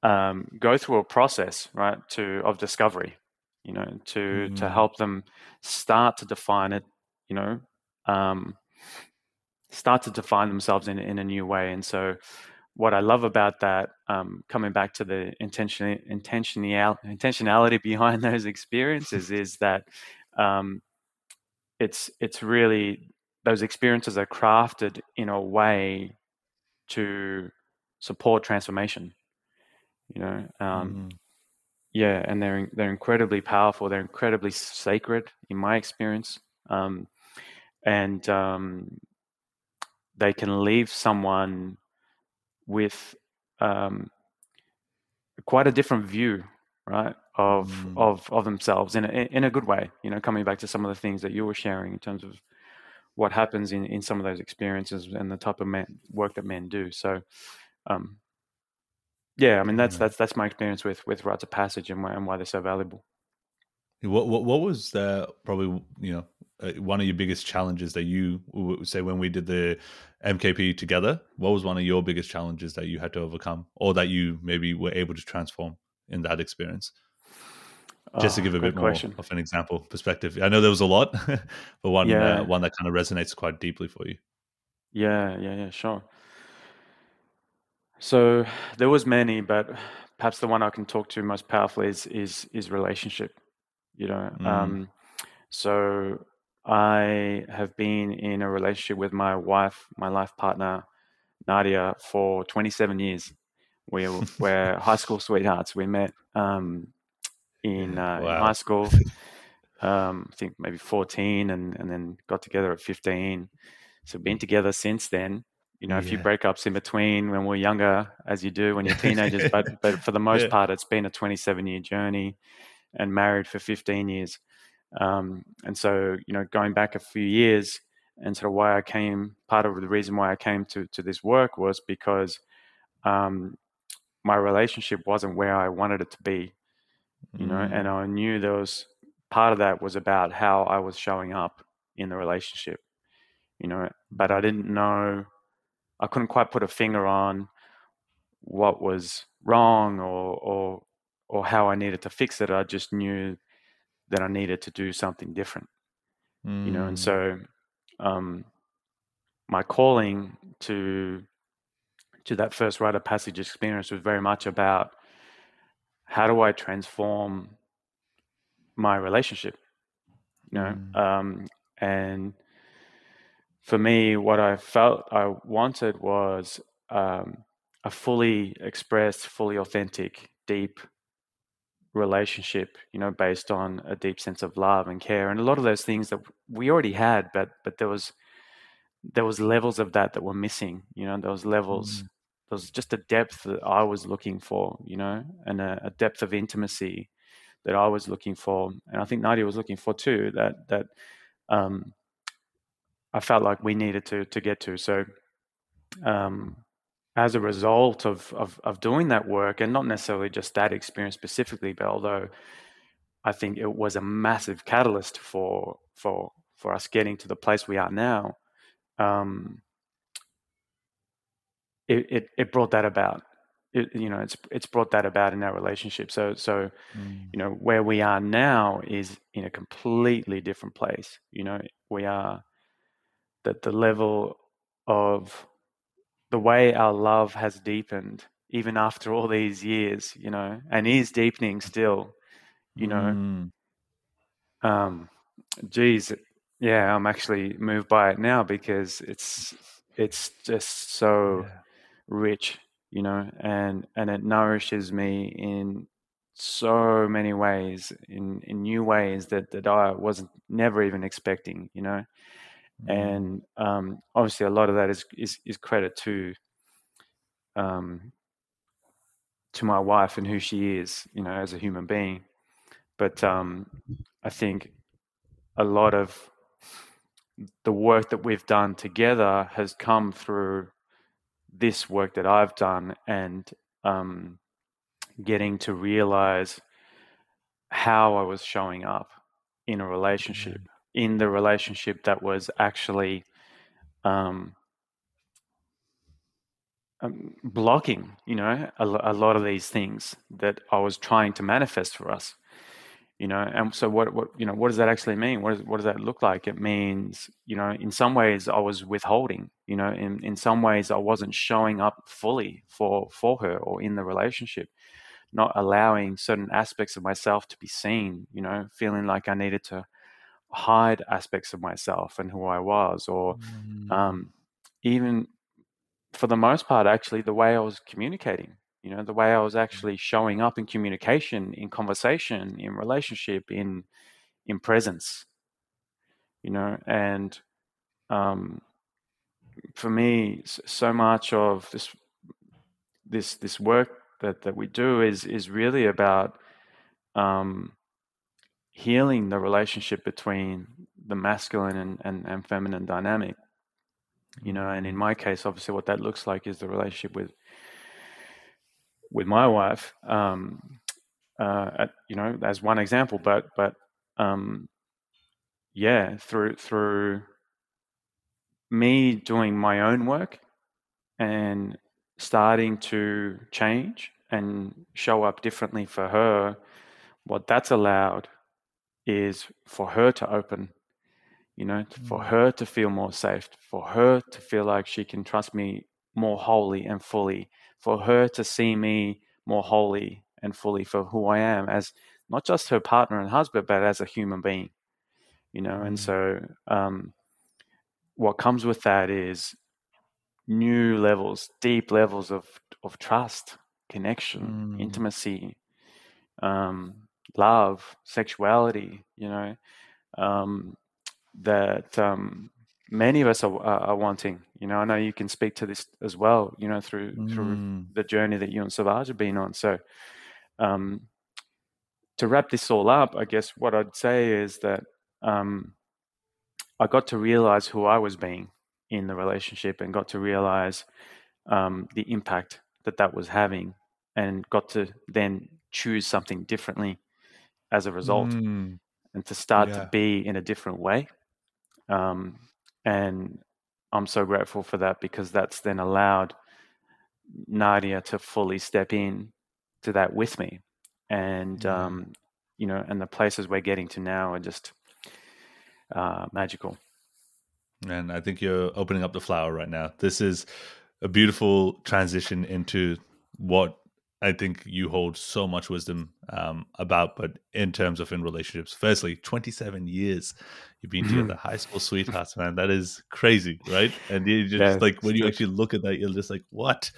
um, go through a process, right, to of discovery, you know, to mm-hmm. to help them start to define it, you know, um, start to define themselves in in a new way. And so, what I love about that, um, coming back to the intention intentional intentionality behind those experiences, is that um, it's it's really those experiences are crafted in a way to support transformation you know um, mm. yeah and they're they're incredibly powerful they're incredibly sacred in my experience um, and um, they can leave someone with um, quite a different view right of mm. of of themselves in a, in a good way you know coming back to some of the things that you were sharing in terms of what happens in in some of those experiences and the type of men, work that men do. So um yeah i mean that's that's that's my experience with with rites of passage and why, and why they're so valuable. What what, what was the probably you know uh, one of your biggest challenges that you say when we did the MKP together? What was one of your biggest challenges that you had to overcome, or that you maybe were able to transform? in that experience? Just to ah, give a bit more question. of an example perspective. I know there was a lot, but one yeah. uh, one that kind of resonates quite deeply for you. Yeah, yeah, yeah, sure. So there was many, but perhaps the one I can talk to most powerfully is is is relationship. You know, mm. um, so I have been in a relationship with my wife, my life partner, Nadia, for 27 years. We were high school sweethearts. We met um, in, uh, wow. in, high school. Um, I think maybe 14, and, and then got together at 15. So been together since then. You know, yeah. a few breakups in between when we're younger, as you do when you're teenagers. but but for the most yeah. part, it's been a 27 year journey, and married for 15 years. Um, and so you know, going back a few years, and sort of why I came, part of the reason why I came to to this work was because um, my relationship wasn't where I wanted it to be, you know, mm. and I knew there was part of that was about how I was showing up in the relationship, you know, but I didn't know, I couldn't quite put a finger on what was wrong or, or, or how I needed to fix it. I just knew that I needed to do something different, mm. you know, and mm. so, um, my calling to to that first rite of passage experience was very much about how do I transform my relationship, you know, mm. um, and for me, what I felt I wanted was um, a fully expressed, fully authentic, deep relationship, you know, based on a deep sense of love and care, and a lot of those things that we already had, but but there was there was levels of that that were missing. You know, there was levels. Mm. There was just a depth that I was looking for, you know, and a, a, depth of intimacy that I was looking for, and I think Nadia was looking for too. That that um, I felt like we needed to to get to. So, um, as a result of, of of doing that work, and not necessarily just that experience specifically, but although I think it was a massive catalyst for for for us getting to the place we are now um, it, it, it brought that about. It, you know, it's it's brought that about in our relationship. So so, mm. you know, where we are now is in a completely different place. You know, we are that the level of the way our love has deepened even after all these years, you know, and is deepening still, you know. Mm. Um, geez, yeah, I'm actually moved by it now because it's it's just so yeah. rich, you know, and and it nourishes me in so many ways, in in new ways that that I wasn't never even expecting, you know. And um, obviously a lot of that is is, is credit to um, to my wife and who she is, you know, as a human being, but um, I think a lot of the work that we've done together has come through this work that I've done and um, getting to realize how I was showing up in a relationship, mm-hmm. In the relationship that was actually um, um, blocking, you know, a, a lot of these things that I was trying to manifest for us you know? And so what what you know what does that actually mean? What, does, what does that look like? It means you know in some ways i was withholding you know in in some ways i wasn't showing up fully for for her or in the relationship not allowing certain aspects of myself to be seen you know feeling like i needed to hide aspects of myself and who i was or mm. um, even for the most part actually the way i was communicating you know the way i was actually showing up in communication in conversation in relationship in in presence you know and um for me so much of this this this work that that we do is is really about um healing the relationship between the masculine and, and, and feminine dynamic you know and in my case obviously what that looks like is the relationship with with my wife, um, uh, at, you know, as one example, but but um, yeah, through through me doing my own work and starting to change and show up differently for her, what that's allowed is for her to open, you know, for mm. her to feel more safe, for her to feel like she can trust me more wholly and fully, for her to see me more wholly and fully for who I am as not just her partner and husband, but as a human being, you know. And mm. so, um, what comes with that is new levels, deep levels of of trust, connection, mm. intimacy, um, love, sexuality. You know, um, that um, many of us are, are, wanting. You know, I know you can speak to this as well. You know, through mm. through the journey that you and Savage have been on. So, um, to wrap this all up, I guess what I'd say is that um, I got to realize who I was being in the relationship, and got to realize um, the impact that that was having, and got to then choose something differently as a result, mm. and to start yeah. to be in a different way. Um, and I'm so grateful for that because that's then allowed Nadia to fully step in to that with me. And, mm. um, you know, and the places we're getting to now are just uh, magical. And I think you're opening up the flower right now. This is a beautiful transition into what I think you hold so much wisdom um, about, but in terms of in relationships, firstly, 27 years you've been together, high school sweethearts, man. That is crazy, right? And you just yeah, like when you actually look at that, you're just like, what?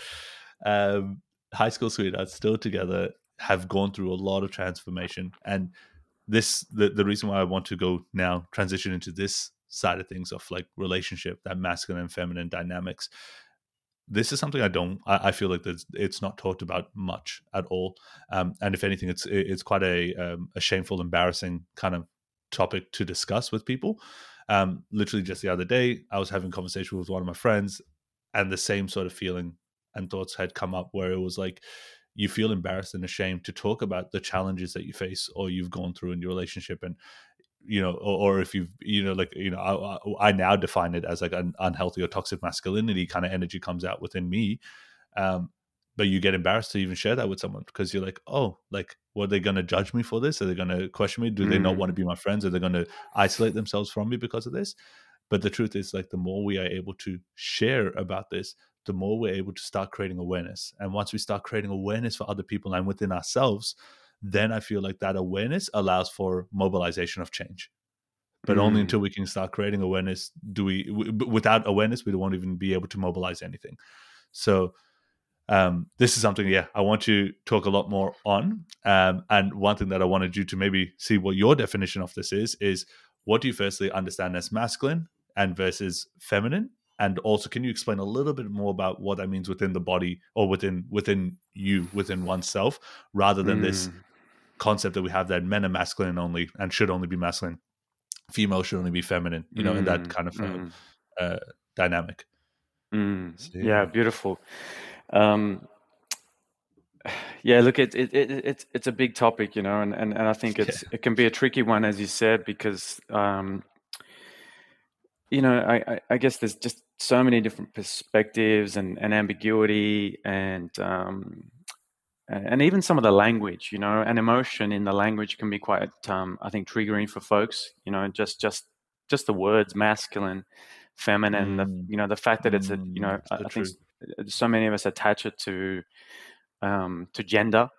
um, high school sweethearts still together have gone through a lot of transformation and this the, the reason why i want to go now transition into this side of things of like relationship that masculine and feminine dynamics this is something i don't i, I feel like it's not talked about much at all. Um, and if anything it's it's quite a um, a shameful embarrassing kind of topic to discuss with people. Um, literally just the other day i was having a conversation with one of my friends and the same sort of feeling and thoughts had come up where it was like you feel embarrassed and ashamed to talk about the challenges that you face or you've gone through in your relationship. And you know or, or if you've you know like you know I, I, now define it as like an unhealthy or toxic masculinity kind of energy comes out within me um but you get embarrassed to even share that with someone because you're like oh like what are they going to judge me for this are they going to question me do mm. they not want to mm. be my friends are they going to isolate themselves from me because of this but the truth is like the more we are able to share about this the more we're able to start creating awareness. And once we start creating awareness for other people and within ourselves, then I feel like that awareness allows for mobilization of change. But mm. only until we can start creating awareness do we, w- without awareness, we won't even be able to mobilize anything. So, um, this is something, yeah, I want to talk a lot more on. Um, and one thing that I wanted you to maybe see what your definition of this is is what do you firstly understand as masculine and versus feminine? and also can you explain a little bit more about what that means within the body or within within you within oneself rather than mm. this concept that we have that men are masculine only and should only be masculine female should only be feminine you know mm. in that mm, kind of uh, mm. uh, dynamic mm. so, yeah. yeah. beautiful um, yeah look it, it, it, it's it's a big topic you know and, and, and i think it's yeah. it can be a tricky one as you said because um, you know I, I guess there's just so many different perspectives and, and ambiguity and um, and even some of the language, you know, and emotion in the language can be quite, um, I think, triggering for folks. You know, just just just the words masculine, feminine. Mm. The, you know, the fact that it's a, you know, mm, I, think so many of us attach it to um, to gender.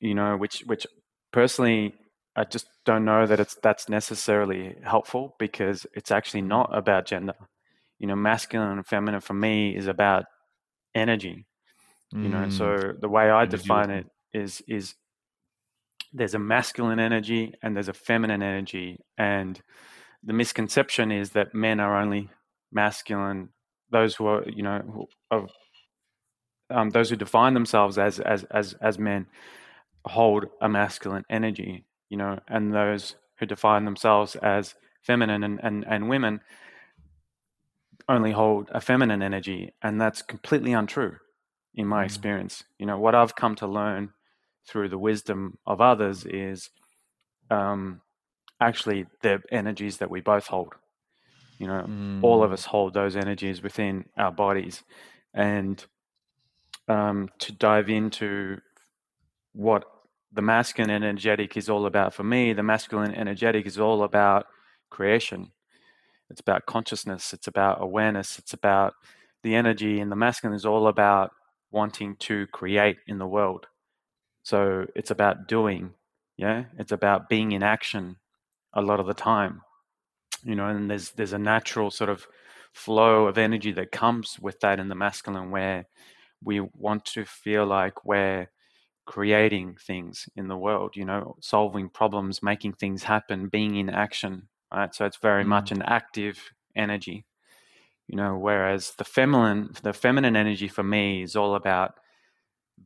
You know, which which personally I just don't know that it's that's necessarily helpful because it's actually not about gender you know, masculine and feminine for me is about energy. You know, so mm. the way I define it is is there's a masculine energy and there's a feminine energy, and the misconception is that men are only masculine. Those who are, you know, of um, those who define themselves as as as as men hold a masculine energy, you know, and those who define themselves as feminine and, and, and women only hold a feminine energy, and that's completely untrue in my mm. experience. You know, what I've come to learn through the wisdom of others is um, actually the energies that we both hold. You know, mm. all of mm. us hold those energies within our bodies, and um, to dive into what the masculine energetic is all about for me, the masculine energetic is all about creation it's about consciousness, it's about awareness, it's about the energy, and the masculine is all about wanting to create in the world. So it's about doing, yeah, it's about being in action a lot of the time, you know, and there's there's a natural sort of flow of energy that comes with that in the masculine where we want to feel like we're creating things in the world, you know, solving problems, making things happen, being in action right? So it's very mm. much an active energy, you know. Whereas the feminine, the feminine energy for me is all about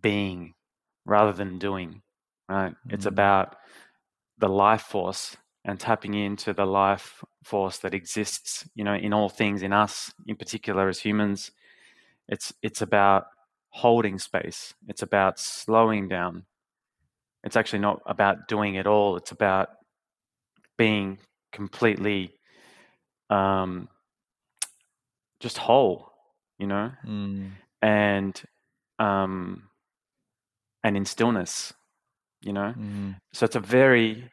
being rather than doing, right? Mm. It's about the life force and tapping into the life force that exists, you know, in all things in us, in particular as humans. It's it's about holding space. It's about slowing down. It's actually not about doing it all. It's about being completely um, just whole, you know, mm. and um, and in stillness, you know. Mm. So it's a very,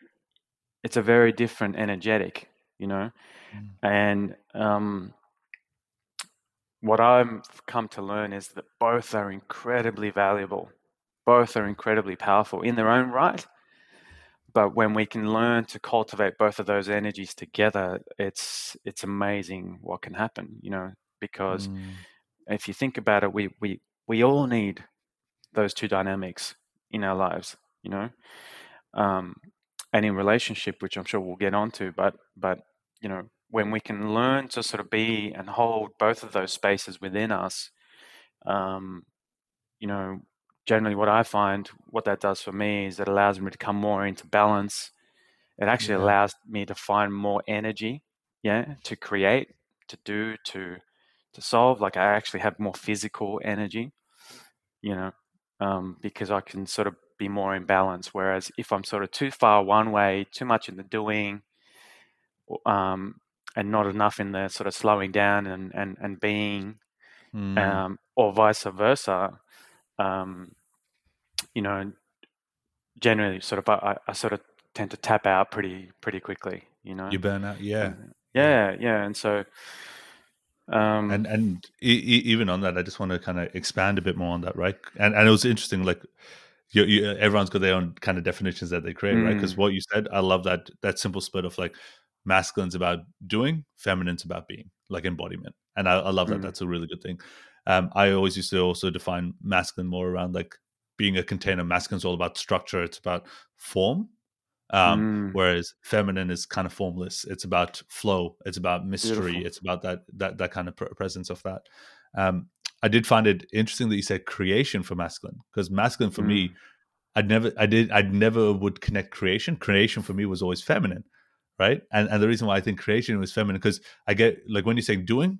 it's a very different energetic, you know, mm. and um, what I've come to learn is that both are incredibly valuable, both are incredibly powerful in their own right, but when we can learn to cultivate both of those energies together it's it's amazing what can happen you know because mm. if you think about it we we we all need those two dynamics in our lives, you know, um, and in relationship, which I'm sure we'll get onto. But but you know, when we can learn to sort of be and hold both of those spaces within us, um, you know, generally what I find what that does for me is it allows me to come more into balance. It actually yeah. allows me to find more energy, yeah, to create, to do, to to solve. Like I actually have more physical energy, you know, um, because I can sort of be more in balance. Whereas if I'm sort of too far one way, too much in the doing, um, and not enough in the sort of slowing down and and and being, mm. um, or vice versa, um, you know, generally sort of I, I, sort of tend to tap out pretty pretty quickly. You know, you burn out, yeah, yeah, yeah, and so. Um, and and e- even on that, I just want to kind of expand a bit more on that, right? And and it was interesting, like you, you, everyone's got their own kind of definitions that they create, mm. right? Because what you said, I love that that simple split of like masculine's about doing, feminine's about being, like embodiment, and I, I love that. Mm. That's a really good thing. Um, I always used to also define masculine more around like being a container. Masculine's all about structure. It's about form. Um, mm. Whereas feminine is kind of formless. It's about flow. It's about mystery. Beautiful. It's about that that that kind of presence of that. Um, I did find it interesting that you said creation for masculine because masculine for mm. me, I'd never, I did, I never would connect creation. Creation for me was always feminine, right? And and the reason why I think creation was feminine because I get like when you're saying doing,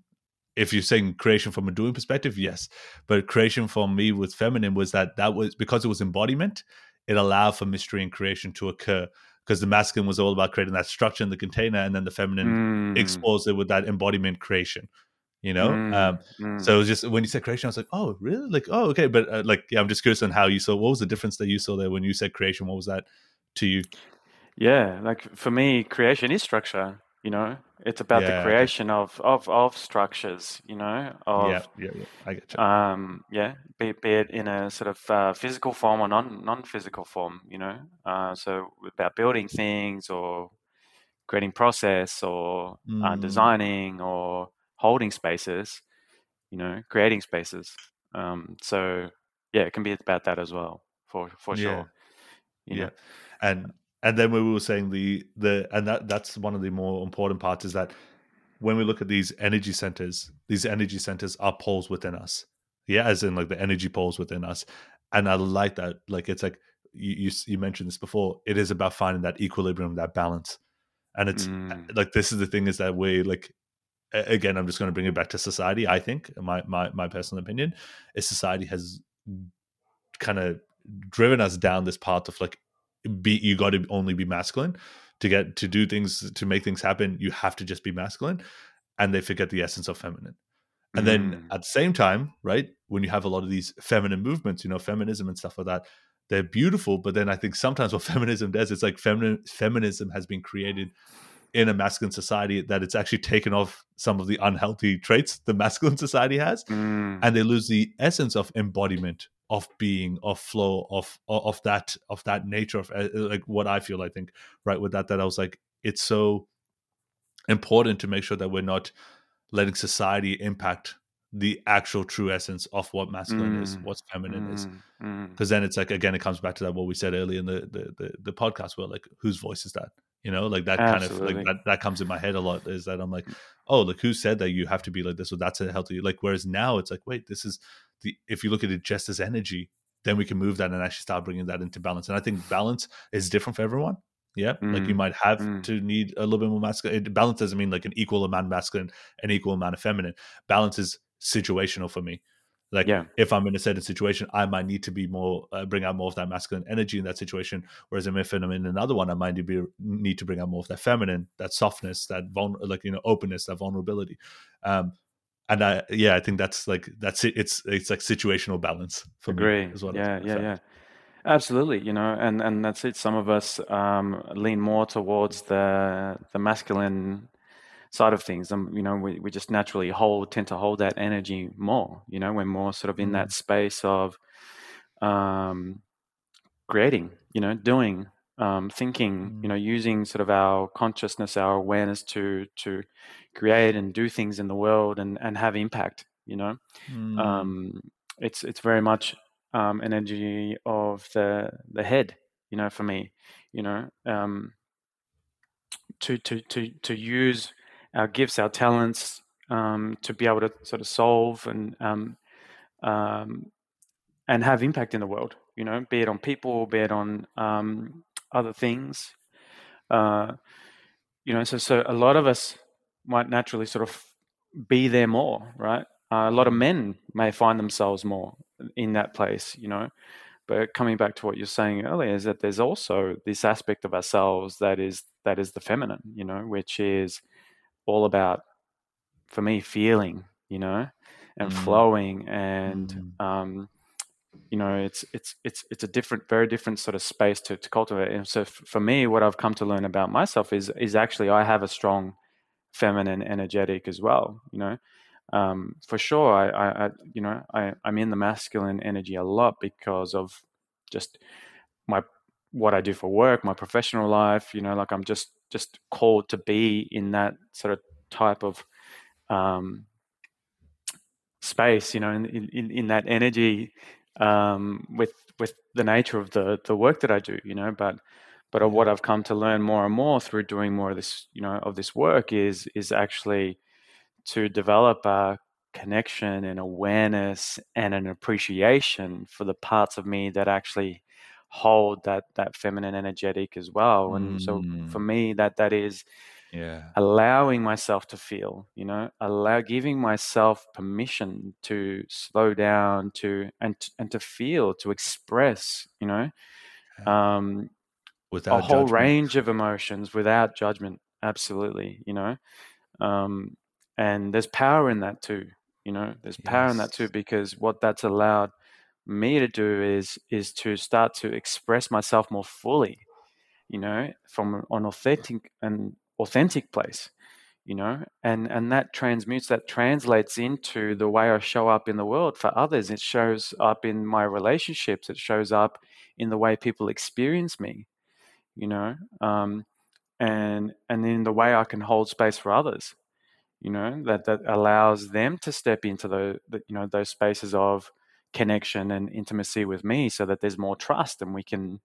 if you're saying creation from a doing perspective, yes. But creation for me with feminine was that that was because it was embodiment, it allowed for mystery and creation to occur. Because the masculine was all about creating that structure in the container, and then the feminine mm. exposed it with that embodiment creation. You know, mm. Um, mm. so it was just when you said creation, I was like, oh, really? Like, oh, okay. But uh, like, yeah, I'm just curious on how you saw. What was the difference that you saw there when you said creation? What was that to you? Yeah, like for me, creation is structure you know it's about yeah, the creation of, of of structures you know of yeah yeah, yeah. i get you um yeah be, be it in a sort of uh, physical form or non non-physical form you know uh, so about building things or creating process or uh, mm. uh, designing or holding spaces you know creating spaces um so yeah it can be about that as well for for sure you yeah know? and and then we were saying the the and that that's one of the more important parts is that when we look at these energy centers these energy centers are poles within us. Yeah as in like the energy poles within us. And i like that like it's like you you, you mentioned this before it is about finding that equilibrium that balance. And it's mm. like this is the thing is that we like again i'm just going to bring it back to society i think my my my personal opinion is society has kind of driven us down this path of like be you got to only be masculine to get to do things to make things happen you have to just be masculine and they forget the essence of feminine and mm. then at the same time right when you have a lot of these feminine movements you know feminism and stuff like that they're beautiful but then i think sometimes what feminism does it's like feminine feminism has been created in a masculine society that it's actually taken off some of the unhealthy traits the masculine society has mm. and they lose the essence of embodiment of being of flow of of that of that nature of uh, like what i feel i think right with that that i was like it's so important to make sure that we're not letting society impact the actual true essence of what masculine mm. is what's feminine mm. is because mm. then it's like again it comes back to that what we said earlier in the the the, the podcast where like whose voice is that you know like that Absolutely. kind of like that, that comes in my head a lot is that i'm like mm. oh like who said that you have to be like this or that's a healthy like whereas now it's like wait this is the if you look at it just as energy, then we can move that and actually start bringing that into balance. And I think balance is different for everyone. Yeah, mm. like you mm, might have mm. to need a little bit more masculine. Balance doesn't mean like an equal amount of masculine, an equal amount of feminine. Balance is situational for me. Like yeah. if I'm in a certain situation, I might need to be more uh, bring out more of that masculine energy in that situation. Whereas if I'm in another one, I might need, be, need to bring out more of that feminine, that softness, that vul- like you know openness, that vulnerability. Um, and I yeah, I think that's like that's it. It's it's like situational balance for Agree. me as well. Yeah, yeah, yeah. Absolutely, you know, and and that's it. Some of us um, lean more towards the the masculine side of things, and you know, we, we just naturally hold tend to hold that energy more. You know, we're more sort of in that space of um, creating, you know, doing, um, thinking, you know, mm. using sort of our consciousness, our awareness to to create and do things in the world and and have impact. You know, mm. um, it's it's very much um, an energy of the the head. You know, for me, you know, um, to to to to use our gifts, our talents, um, to be able to sort of solve and um, um, and have impact in the world. You know, be it on people, be it on um, other things. Uh, you know, so so a lot of us might naturally sort of be there more, right? Uh, a lot of men may find themselves more in that place, you know. But coming back to what you're saying earlier, is that there's also this aspect of ourselves that is that is the feminine, you know, which is all about, for me, feeling, you know, and mm. flowing, and mm. um, you know, it's it's it's it's a different, very different sort of space to, to cultivate. And so, for me, what I've come to learn about myself is is actually I have a strong feminine energetic as well, you know um, for sure, I, I, I, you know, I, I'm in the masculine energy a lot because of just my what I do for work, my professional life. You know, like I'm just just called to be in that sort of type of um, space. You know, in in, in that energy um, with with the nature of the the work that I do. You know, but but what I've come to learn more and more through doing more of this, you know, of this work is is actually to develop a connection and awareness and an appreciation for the parts of me that actually hold that that feminine energetic as well and mm. so for me that that is yeah allowing myself to feel you know allow giving myself permission to slow down to and and to feel to express you know um without a whole judgment. range of emotions without judgment absolutely you know um and there's power in that too you know there's power yes. in that too because what that's allowed me to do is is to start to express myself more fully you know from an authentic and authentic place you know and and that transmutes that translates into the way i show up in the world for others it shows up in my relationships it shows up in the way people experience me you know um, and and in the way i can hold space for others you know that that allows them to step into the, the, you know those spaces of connection and intimacy with me so that there's more trust and we can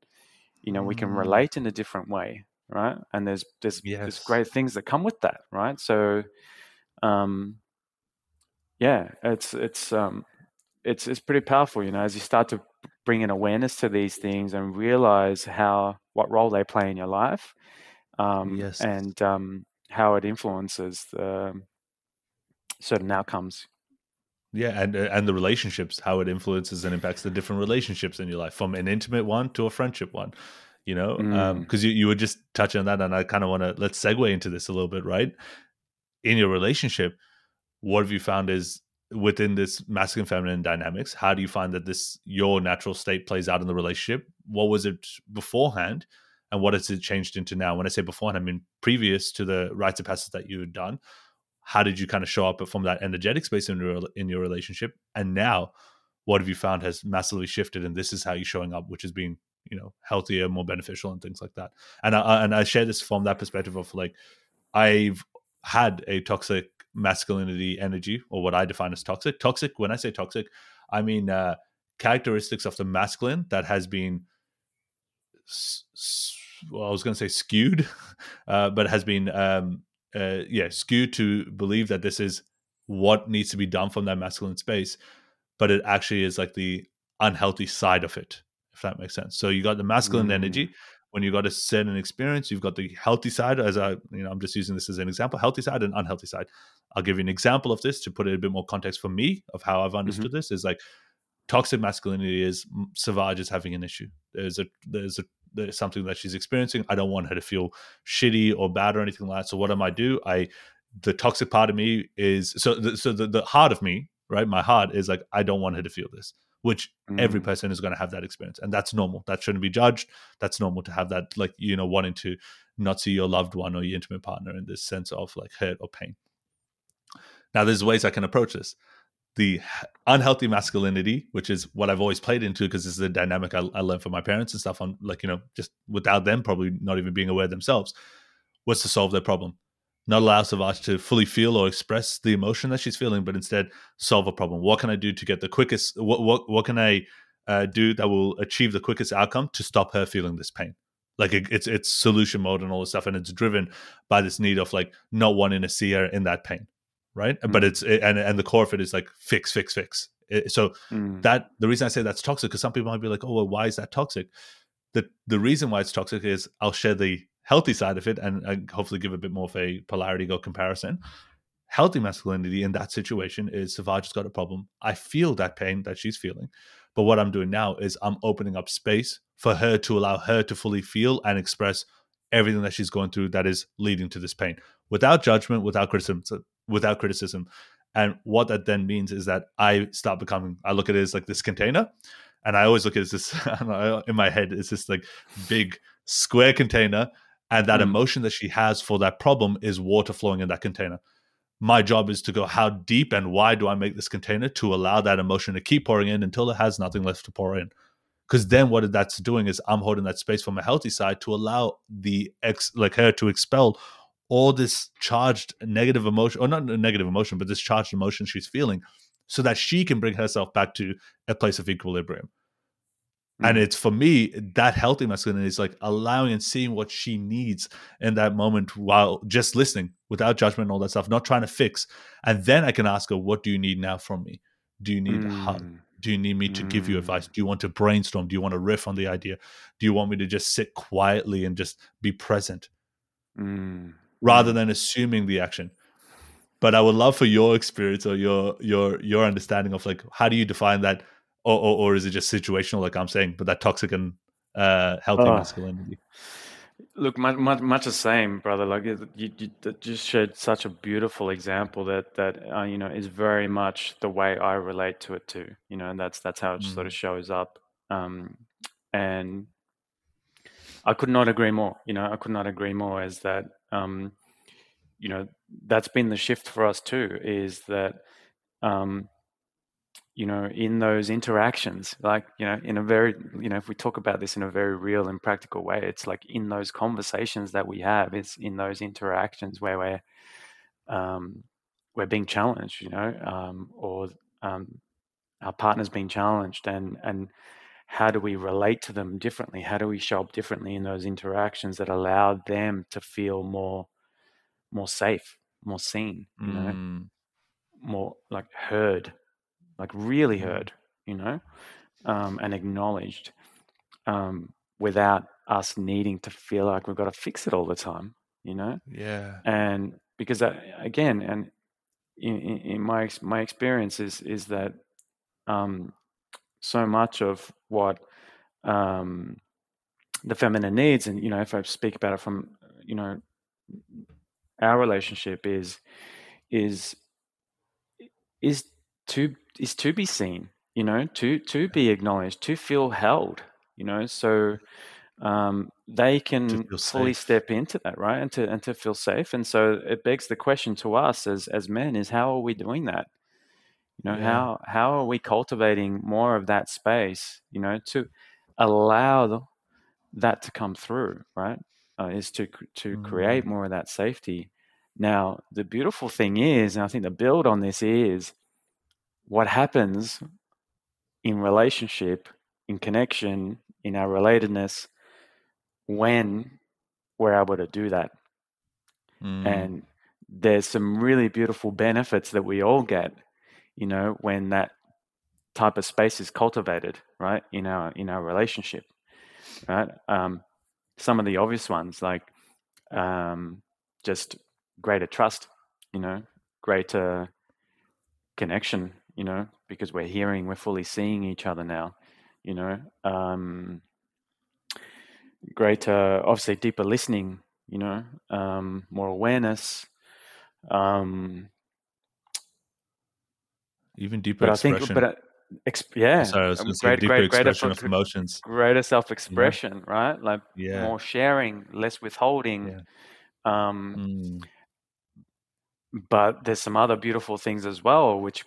you know mm. we can mm. relate in a different way right and there's there's, yes. there's great things that come with that right so um yeah it's it's um it's it's pretty powerful you know as you start to bring an awareness to these things and realize how what role they play in your life um yes. and um how it influences the certain outcomes. Yeah, and uh, and the relationships, how it influences and impacts the different relationships in your life, from an intimate one to a friendship one. You know, because mm. um, you you were just touching on that, and I kind of want to let's segue into this a little bit, right? In your relationship, what have you found is within this masculine feminine dynamics? How do you find that this your natural state plays out in the relationship? What was it beforehand? and what has it changed into now? When I say beforehand, I mean previous to the rites of passage that you had done how did you kind of show up from that energetic space in your in your relationship and now what have you found has massively shifted and this is how you're showing up which is being you know healthier more beneficial and things like that. And i and i share this from that perspective of like i've had a toxic masculinity energy or what i define as toxic. Toxic when i say toxic i mean uh characteristics of the masculine that has been well, I was going to say skewed, uh, but has been um, uh, yeah skewed to believe that this is what needs to be done from that masculine space but it actually is like the unhealthy side of it if that makes sense so you got the masculine mm. energy when you got a certain experience you've got the healthy side as i you know i'm just using this as an example healthy side and unhealthy side i'll give you an example of this to put it a bit more context for me of how i've understood mm-hmm. this is like toxic masculinity is savage is having an issue there's a there's a there's something that she's experiencing. I don't want her to feel shitty or bad or anything like that. So what am I do? I the toxic part of me is so the, so the, the heart of me, right? My heart is like I don't want her to feel this, which mm. every person is going to have that experience, and that's normal. That shouldn't be judged. That's normal to have that, like you know, wanting to not see your loved one or your intimate partner in this sense of like hurt or pain. Now, there's ways I can approach this the unhealthy masculinity, which is what I've always played into because this is the dynamic I, I, learned from my parents and stuff on like, you know, just without them probably not even being aware themselves, was to solve their problem. Not allow Savage to fully feel or express the emotion that she's feeling, but instead solve a problem. What can I do to get the quickest? What what what can I uh, do that will achieve the quickest outcome to stop her feeling this pain? Like it, it's it's solution mode and all this stuff, and it's driven by this need of like not wanting to see her in that pain, right? Mm. But it's it, and and the core of it is like fix, fix, fix. So mm. that the reason I say that's toxic because some people might be like, oh, well, why is that toxic? The the reason why it's toxic is I'll share the healthy side of it and, and hopefully give a bit more of a polarity go comparison. Healthy masculinity in that situation is Savage has got a problem. I feel that pain that she's feeling. But what I'm doing now is I'm opening up space for her to allow her to fully feel and express everything that she's going through that is leading to this pain without judgment, without criticism, without criticism. And what that then means is that I start becoming, I look at it as like this container. And I always look at it as this, in my head, it's this like big square container and that mm. emotion that she has for that problem is water flowing in that container. My job is to go how deep and why do i make this container to allow that emotion to keep pouring in until it has nothing left to pour in? Because then what that's doing is i'm holding that space from a healthy side to allow the ex like her to expel all this charged negative emotion or not a negative emotion but this charged emotion she's feeling so that she can bring herself back to a place of equilibrium and mm. it's for me that healthy masculinity is like allowing and seeing what she needs in that moment while just listening without judgment and all that stuff, not trying to fix. And then I can ask her, what do you need now from me? Do you need mm. a hug? Mm. Do you need me to mm. give you advice? Mm. Do you want to brainstorm? Do you want to riff on the idea? Do you want me to just sit quietly and just be present mm. rather mm. than assuming the action? But I would love for your experience or your your your understanding of like how do you define that or, or, or is it just situational, like I'm saying, but that toxic and uh, healthy oh. masculinity? Look, much, much, much the same, brother. Like you, you just showed such a beautiful example that that uh, you know is very much the way I relate to it too. You know, and that's that's how it mm. sort of shows up. Um, and I could not agree more. You know, I could not agree more. As that, um, you know, that's been the shift for us too. Is that um, you know, in those interactions, like, you know, in a very, you know, if we talk about this in a very real and practical way, it's like in those conversations that we have, it's in those interactions where we're, um, we're being challenged, you know, um, or um, our partner's being challenged, and and how do we relate to them differently? How do we show up differently in those interactions that allow them to feel more, more safe, more seen, you know, mm. more like heard, like really heard, you know, um, and acknowledged um, without us needing to feel like we've got to fix it all the time, you know? Yeah. And because that, again, and in, in my my experience is is that um, so much of what um, the feminine needs, and you know, if I speak about it from you know our relationship is is is to is to be seen you know to to be acknowledged to feel held you know so um, they can fully step into that right and to and to feel safe and so it begs the question to us as as men is how are we doing that you know yeah. how how are we cultivating more of that space you know to allow that to come through right uh, is to to mm. create more of that safety now the beautiful thing is and i think the build on this is what happens in relationship, in connection, in our relatedness when we're able to do that. Mm. And there's some really beautiful benefits that we all get, you know, when that type of space is cultivated, right, in our in our relationship, right? Um, some of the obvious ones like um, just greater trust, you know, greater connection you know, because we're hearing, we're fully seeing each other now, you know. Um, greater, obviously, deeper listening, you know, um, more awareness. Um, Even deeper but expression. I think, but uh, Exp- yeah, Sorry, I was great, deeper great, expression greater, of emotions, greater self-expression, yeah. right? Like yeah. more sharing, less withholding. Yeah. Um, mm. But there's some other beautiful things as well, which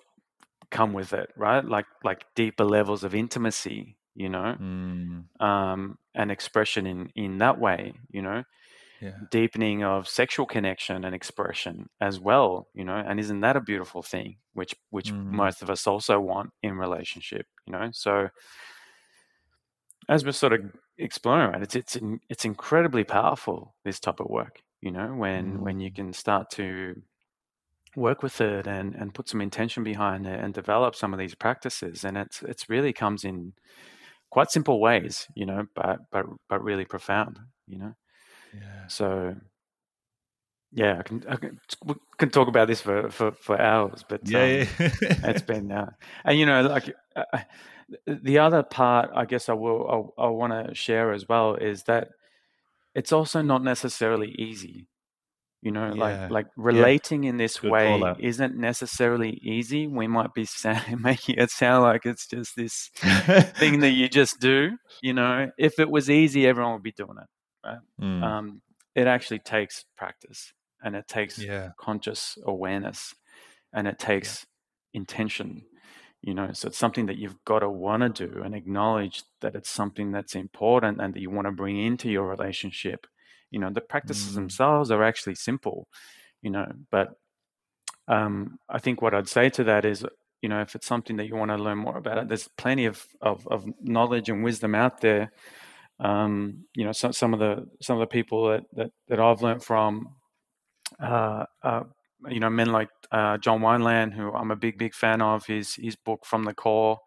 come with it, right? Like like deeper levels of intimacy, you know, mm. um, and expression in in that way, you know. yeah. deepening of sexual connection and expression as well you know and isn't that a beautiful thing which which mm. most of us also want in relationship you know so as we're sort of exploring it it's it's it's incredibly powerful this type of work you know when mm. when you mm. can start to work with it and and put some intention behind it and develop some of these practices and it's it's really comes in quite simple ways you know but but but really profound you know yeah. So yeah, I can, I can, we can talk about this for, for, for hours, but yeah, um, yeah. it's been, uh, and you know, like uh, uh, the other part, I guess I will, I, I want to share as well is that it's also not necessarily easy. You know, yeah. like like relating yeah. in this Good way isn't necessarily easy. We might be sound, making it sound like it's just this thing that you just do. You know, if it was easy, everyone would be doing it right? Mm. Um, it actually takes practice and it takes yeah. conscious awareness and it takes intention you know so it's something that you've got to want to do and acknowledge that it's something that's important and that you want to bring into your relationship you know the practices mm. themselves are actually simple you know but um, i think what i'd say to that is you know if it's something that you want to learn more about there's plenty of, of, of knowledge and wisdom out there um, you know, some, some of the some of the people that that, that I've learned from, uh, uh, you know, men like uh, John Wineland, who I'm a big big fan of. His his book From the Core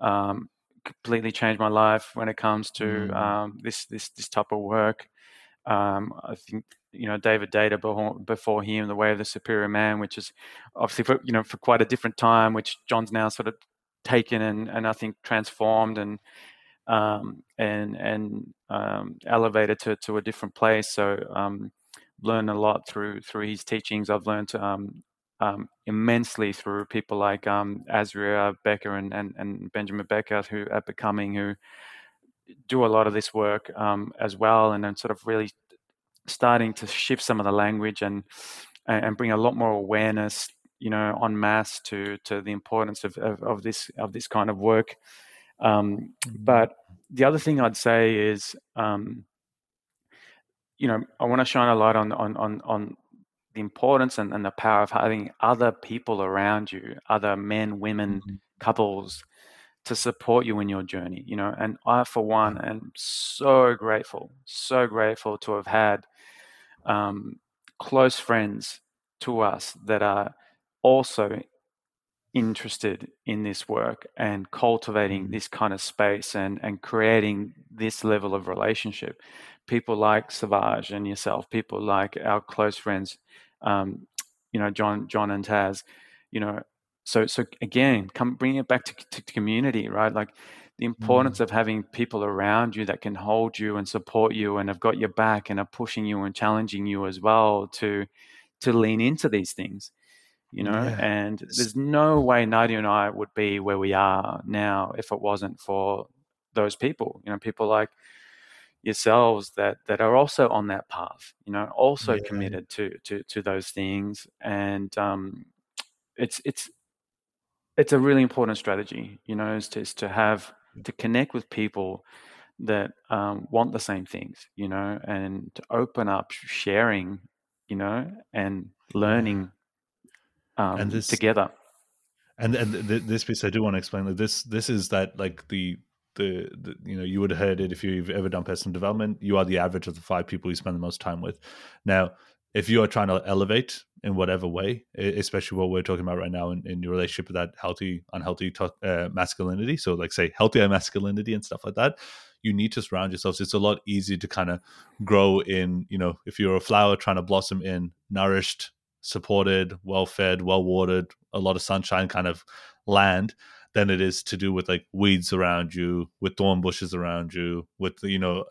um, completely changed my life when it comes to mm. um, this this this type of work. Um, I think you know David before, before him, The Way of the Superior Man, which is obviously for you know for quite a different time, which John's now sort of taken and and I think transformed and um, and and um, elevated to, to a different place. So um, learned a lot through through his teachings. I've learned um, um, immensely through people like um, Azria Becker and, and, and Benjamin Becker, who are becoming who do a lot of this work um, as well, and then sort of really starting to shift some of the language and and bring a lot more awareness, you know, en masse to to the importance of, of, of this of this kind of work. Um, mm-hmm. but the other thing I'd say is, um, you know, I want to shine a light on on on, on the importance and, and, the power of having other people around you, other men, women, mm-hmm. couples, to support you in your journey. You know, and I, for one, am so grateful, so grateful to have had um, close friends to us that are also interested in this work and cultivating mm. this kind of space and and creating this level of relationship people like savage and yourself people like our close friends um, you know john john and taz you know so so again come bring it back to, to community right like the importance mm. of having people around you that can hold you and support you and have got your back and are pushing you and challenging you as well to to lean into these things you know, yeah. and there's no way Nadia and I would be where we are now if it wasn't for those people, you know, people like yourselves that that are also on that path, you know, also yeah. committed to to to those things, and um, it's it's it's a really important strategy, you know, is to, is to have to connect with people that um, want the same things, you know, and to open up sharing, you know, and learning um, and this, together. And and this piece I do want to explain. Like this this is that like the, the the you know you would have heard it if you've ever done personal development. You are the average of the five people you spend the most time with. Now, if you are trying to elevate in whatever way, especially what we're talking about right now in, in your relationship with that healthy, unhealthy uh, masculinity. So, like, say, healthy masculinity and stuff like that. You need to surround yourselves. It's a lot easier to kind of grow in, you know, if you're a flower trying to blossom in nourished supported, well fed, well watered, a lot of sunshine kind of land than it is to do with like weeds around you, with thorn bushes around you, with you know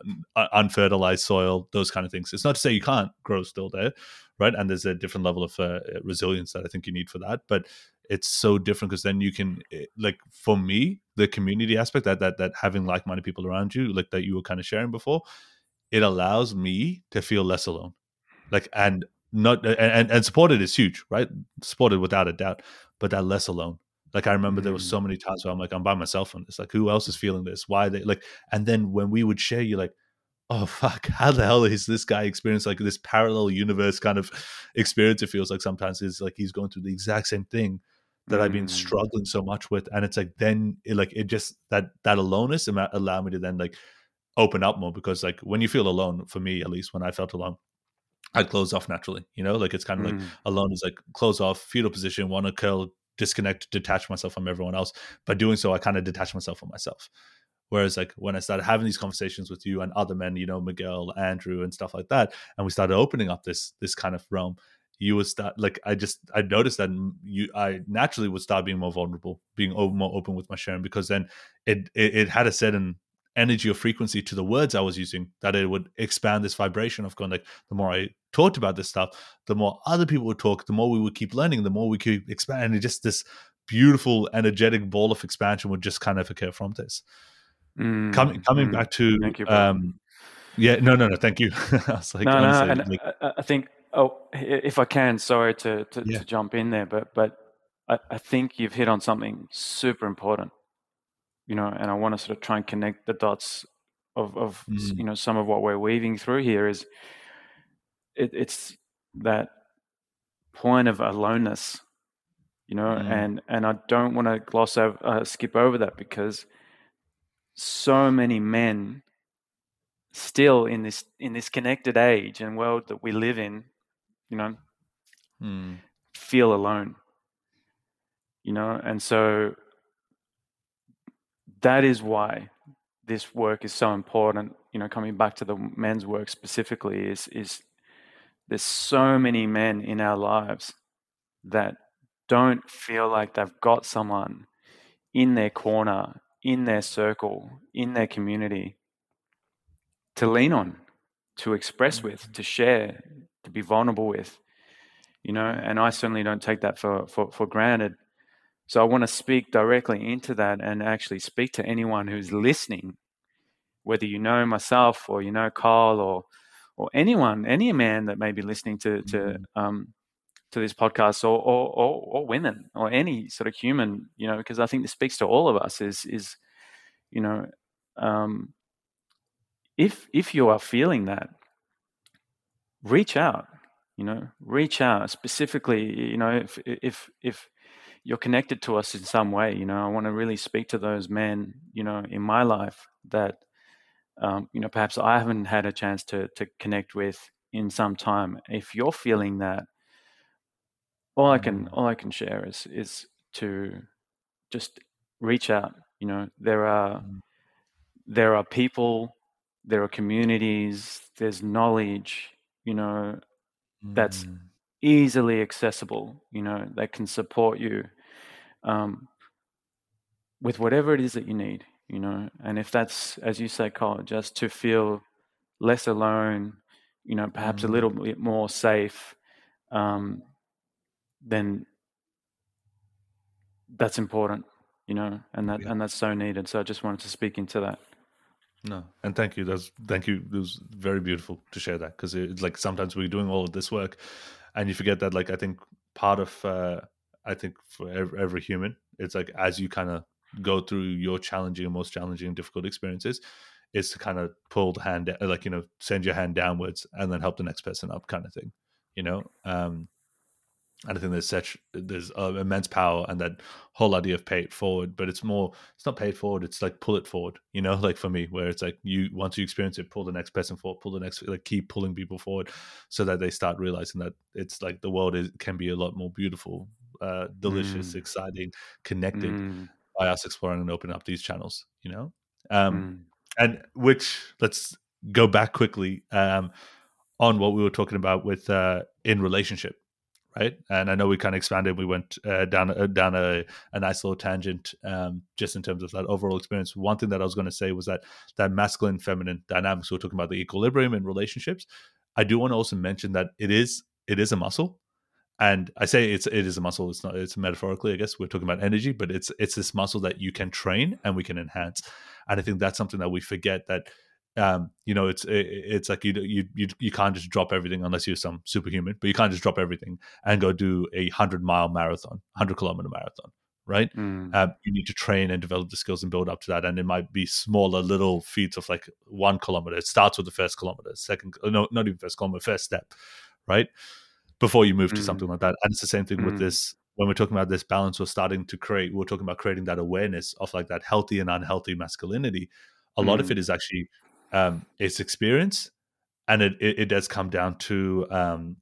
unfertilized soil, those kind of things. It's not to say you can't grow still there, right? And there's a different level of uh, resilience that I think you need for that, but it's so different because then you can eh, like for me the community aspect that that that having like-minded people around you like that you were kind of sharing before it allows me to feel less alone like and not and, and supported is huge, right? Supported without a doubt, but that less alone. Like I remember mm. there was so mm. many times where I'm like, I'm by myself on this. Like, who else is feeling this? Why they like? And then when we would share, you like, oh fuck, how the hell is this guy experiencing like this parallel universe kind of experience? It feels like sometimes it's like he's going through the exact same thing that mm. I've been mm. struggling so much with, and it's like then it, like it just that that aloneness allowed me to then like open up more because like when you feel alone, for me at least, when I felt alone, i'd close off naturally. You know, like it's kind of mm. like alone is like close off, fetal position, want to curl, disconnect, detach myself from everyone else. By doing so, I kind of detach myself from myself. Whereas like when I started having these conversations with you and other men, you know, Miguel, Andrew, and stuff like that, and we started opening up this this kind of realm, you would start like I just I noticed that you I naturally would start being more vulnerable, being more open with my sharing because then it it, it had a certain energy or frequency to the words I was using that it would expand this vibration of going like the more I talked about this stuff, the more other people would talk, the more we would keep learning, the more we could expand, and just this beautiful energetic ball of expansion would just kind of occur from this. Mm, coming coming mm, back to thank you, um, yeah, no, no, no, thank you. I was like, no, no, and like, I, I, think, oh, if I can, sorry to to, yeah. to jump in there, but but I, I think you've hit on something super important, you know, and I want to sort of try and connect the dots of of mm. you know some of what we're weaving through here is it, it's that point of aloneness, you know, mm. and and I don't want to gloss over, uh, skip over that because so many men still in this in this connected age and world that we live in, you know, mm. feel alone. You know, and so that is why this work is so important. You know, coming back to the men's work specifically is is there's so many men in our lives that don't feel like they've got someone in their corner in their circle, in their community to lean on, to express with, mm-hmm. to share, to be vulnerable with. You know, and I certainly don't take that for, for, for granted. So I want to speak directly into that and actually speak to anyone who's listening, whether you know myself or you know Carl or or anyone, any man that may be listening to to mm-hmm. um, to this podcast or, or, or, or women or any sort of human, you know, because I think this speaks to all of us is, is, you know, um, if, if you are feeling that, reach out, you know, reach out specifically, you know, if, if, if you're connected to us in some way, you know, I want to really speak to those men, you know, in my life that, um, you know, perhaps I haven't had a chance to, to connect with in some time. If you're feeling that, all I can mm. all I can share is is to just reach out. You know, there are mm. there are people, there are communities, there's knowledge, you know, that's mm. easily accessible, you know, that can support you um, with whatever it is that you need, you know. And if that's, as you say, Carl, just to feel less alone, you know, perhaps a little bit more safe, um, then that's important, you know, and that yeah. and that's so needed. So I just wanted to speak into that. No, and thank you. That's thank you. It was very beautiful to share that because it's like sometimes we're doing all of this work, and you forget that. Like I think part of uh, I think for every, every human, it's like as you kind of go through your challenging most challenging and difficult experiences, is to kind of pull the hand, like you know, send your hand downwards and then help the next person up, kind of thing. You know, um, and I think there's such there's uh, immense power and that whole idea of pay it forward, but it's more it's not pay it forward. It's like pull it forward. You know, like for me, where it's like you once you experience it, pull the next person forward, pull the next like keep pulling people forward, so that they start realizing that it's like the world is can be a lot more beautiful, uh, delicious, mm. exciting, connected mm. by us exploring and opening up these channels. You know, um, mm. and which let's go back quickly um, on what we were talking about with uh, in relationship right? And I know we kind of expanded. We went uh, down uh, down a, a nice little tangent, um, just in terms of that overall experience. One thing that I was going to say was that that masculine feminine dynamics. We are talking about the equilibrium in relationships. I do want to also mention that it is it is a muscle, and I say it's it is a muscle. It's not it's metaphorically. I guess we're talking about energy, but it's it's this muscle that you can train and we can enhance. And I think that's something that we forget that um, you know, it's it, it's like you you you you can't just drop everything unless you're some superhuman, but you can't just drop everything and go do a hundred mile marathon, hundred kilometer marathon, right? Mm. Um, you need to train and develop the skills and build up to that. And it might be smaller little feats of like one kilometer. It starts with the first kilometer, second, uh, no, not even first kilometer, first step, right? Before you move mm. to something like that. And it's the same thing mm. with this. When we're talking about this balance, we're starting to create, we're talking about creating that awareness of like that healthy and unhealthy masculinity. A lot of mm. it is actually um, it's experience and it, it, it does come down to um,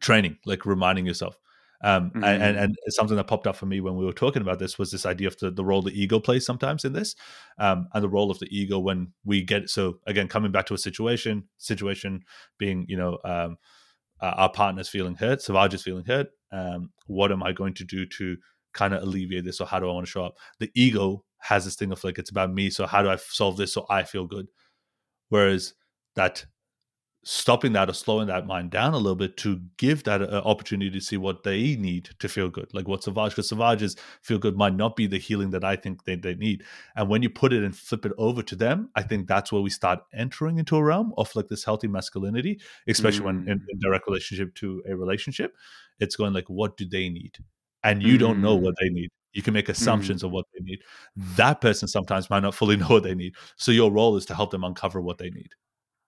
training, like reminding yourself. Um, mm-hmm. and, and, something that popped up for me when we were talking about this was this idea of the, the role the ego plays sometimes in this, um, and the role of the ego when we get so again coming back to a situation, situation being you know um, uh, our partner's feeling hurt, Savage is feeling hurt. Um, what am I going to do to kind of alleviate this, or how do I want to show up? The ego has this thing of like it's about me, so how do I solve this so I feel good? Whereas that stopping that or slowing that mind down a little bit to give that uh, opportunity to see what they need to feel good like what savage because savages feel good might not be the healing that i think they, they need and when you put it and flip it over to them i think that's where we start entering into a realm of like this healthy masculinity especially mm. when in, in, direct relationship to a relationship it's going like what do they need and you mm. don't know what mm. they need you can make assumptions mm. of what they need that person sometimes might not fully know what they need so your role is to help them uncover what they need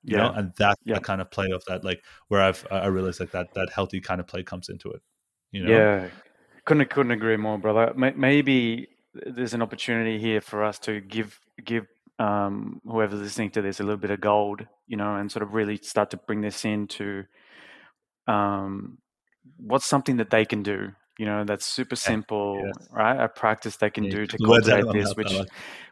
you yeah. know and that's yeah. the kind of play of that like where i've i realized like that that healthy kind of play comes into it you know yeah couldn't couldn't agree more brother maybe there's an opportunity here for us to give give um, whoever's listening to this a little bit of gold you know and sort of really start to bring this into um, what's something that they can do you know that's super simple yes. right a practice they can yeah. do to cultivate this which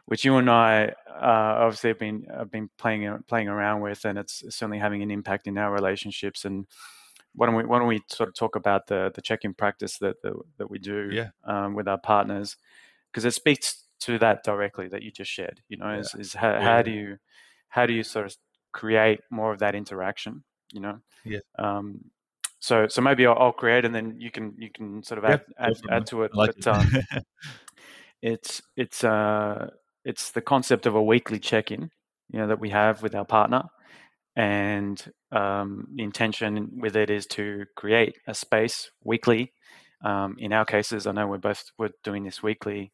which you and i uh, obviously have been have been playing playing around with and it's certainly having an impact in our relationships and why don't we why don't we sort of talk about the the check-in practice that that, that we do yeah. um, with our partners because it speaks to that directly that you just shared you know yeah. is, is how, how do you how do you sort of create more of that interaction you know yeah um, so so maybe I'll, I'll, create and then you can you can sort of add add, add, to it. Like but um, it's it's uh it's the concept of a weekly check in, you know, that we have with our partner, and um, the intention with it is to create a space weekly. Um, in our cases, I know we're both we're doing this weekly,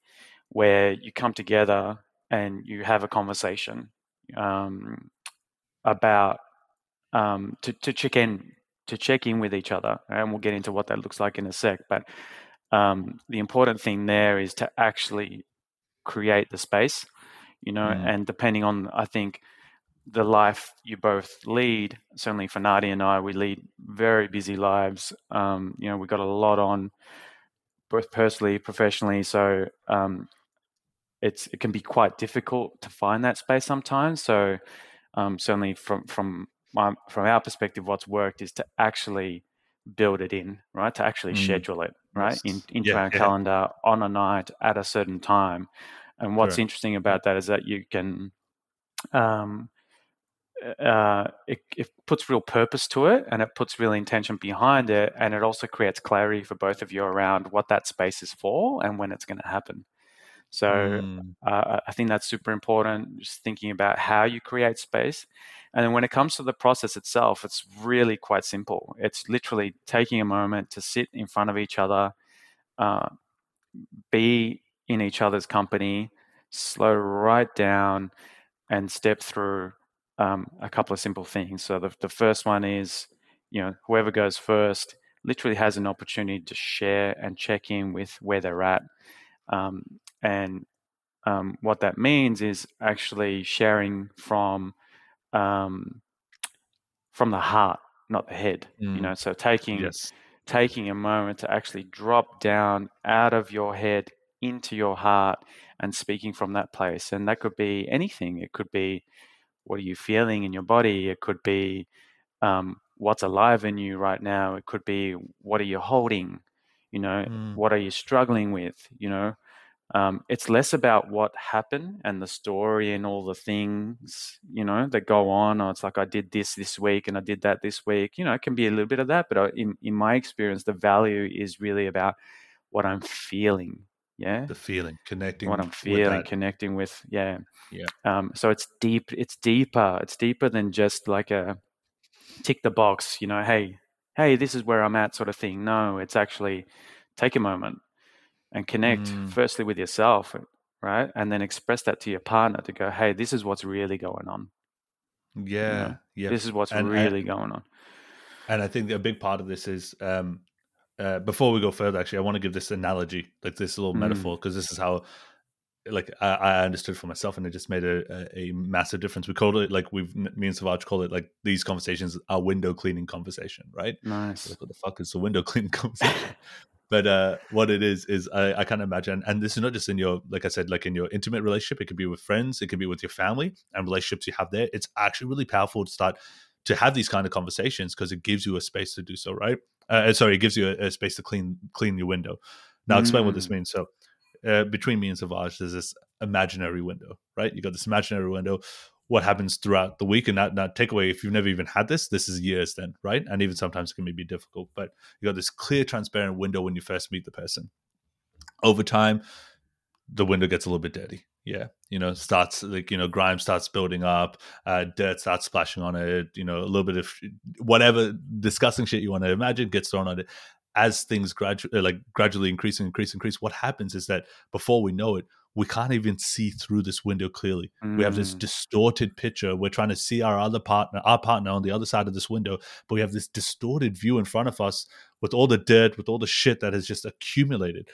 where you come together and you have a conversation um, about um, to, to check in to check in with each other, and we'll get into what that looks like in a sec. But um, the important thing there is to actually create the space, you know, mm. and depending on, I think, the life you both lead, certainly for Nadia and I, we lead very busy lives. Um, you know, we've got a lot on, both personally, professionally. So um, it's it can be quite difficult to find that space sometimes. So um, certainly from from my, from our perspective, what's worked is to actually build it in, right? To actually mm. schedule it, right, in, into yeah, our yeah. calendar on a night at a certain time. And what's interesting about that is that you can, um, uh, it, it puts real purpose to it and it puts real intention behind it. And it also creates clarity for both of you around what that space is for and when it's going to happen. So mm. uh, I think that's super important. Just thinking about how you create space. And when it comes to the process itself, it's really quite simple. It's literally taking a moment to sit in front of each other, uh, be in each other's company, slow right down, and step through um, a couple of simple things. So the, the first one is, you know, whoever goes first literally has an opportunity to share and check in with where they're at. Um, and um, what that means is actually sharing from um, from the heart, not the head. Mm. You know, so taking yes. taking a moment to actually drop down out of your head into your heart and speaking from that place. And that could be anything. It could be what are you feeling in your body. It could be um, what's alive in you right now. It could be what are you holding. You know, mm. what are you struggling with? You know, um, it's less about what happened and the story and all the things you know that go on. Or it's like i did this this week and i did that this week. You know it can be a little bit of that but uh, in, in my experience the value is really about what i'm feeling yeah? The feeling connecting what i'm feeling with connecting with yeah. Yeah. Um, so it's deep it's deeper it's deeper than just like a tick the box you know hey hey this is where i'm at sort of thing. No it's actually take a moment and connect mm. firstly with yourself, right? And then express that to your partner to go, hey, this is what's really going on. Yeah. You know, yeah. This is what's and, really and, going on. And I think a big part of this is um, uh, before we go further, actually, I want to give this analogy, like this little mm. metaphor, because this is how like I, I, understood for myself, and it just made a, a, a, massive difference. We called it like we've me and Savage call it like these conversations are window cleaning conversation, right? Nice. Like, what the fuck is the window cleaning conversation? but uh, what it is is I, I can't imagine, and this is not just in your like I said, like in your intimate relationship. It could be with friends, it could be with your family, and relationships you have there. It's actually really powerful to start to have these kind of conversations because it gives you a space to do so, right? Uh, sorry, it gives you a, a, space to clean clean your window. Now, explain mm. what this mm. means. So, uh, between me and Savage, there's this imaginary window, right? You got this imaginary window. What happens throughout the week, and that, that takeaway, if you've never even had this, this is years then, right? And even sometimes it can be difficult, but you got this clear, transparent window when you first meet the person. Over time, the window gets a little bit dirty. Yeah, you know, starts like you know, grime starts building up, uh, dirt starts splashing on it. You know, a little bit of whatever disgusting shit you want to imagine gets thrown on it, as things gradually like gradually increase and increase increase what happens is that before we know it we can't even see through this window clearly mm. we have this mm. distorted picture we're trying to see our other partner our partner on the other side of this window but we have this distorted view in front of us with all the dirt with all the shit that has just accumulated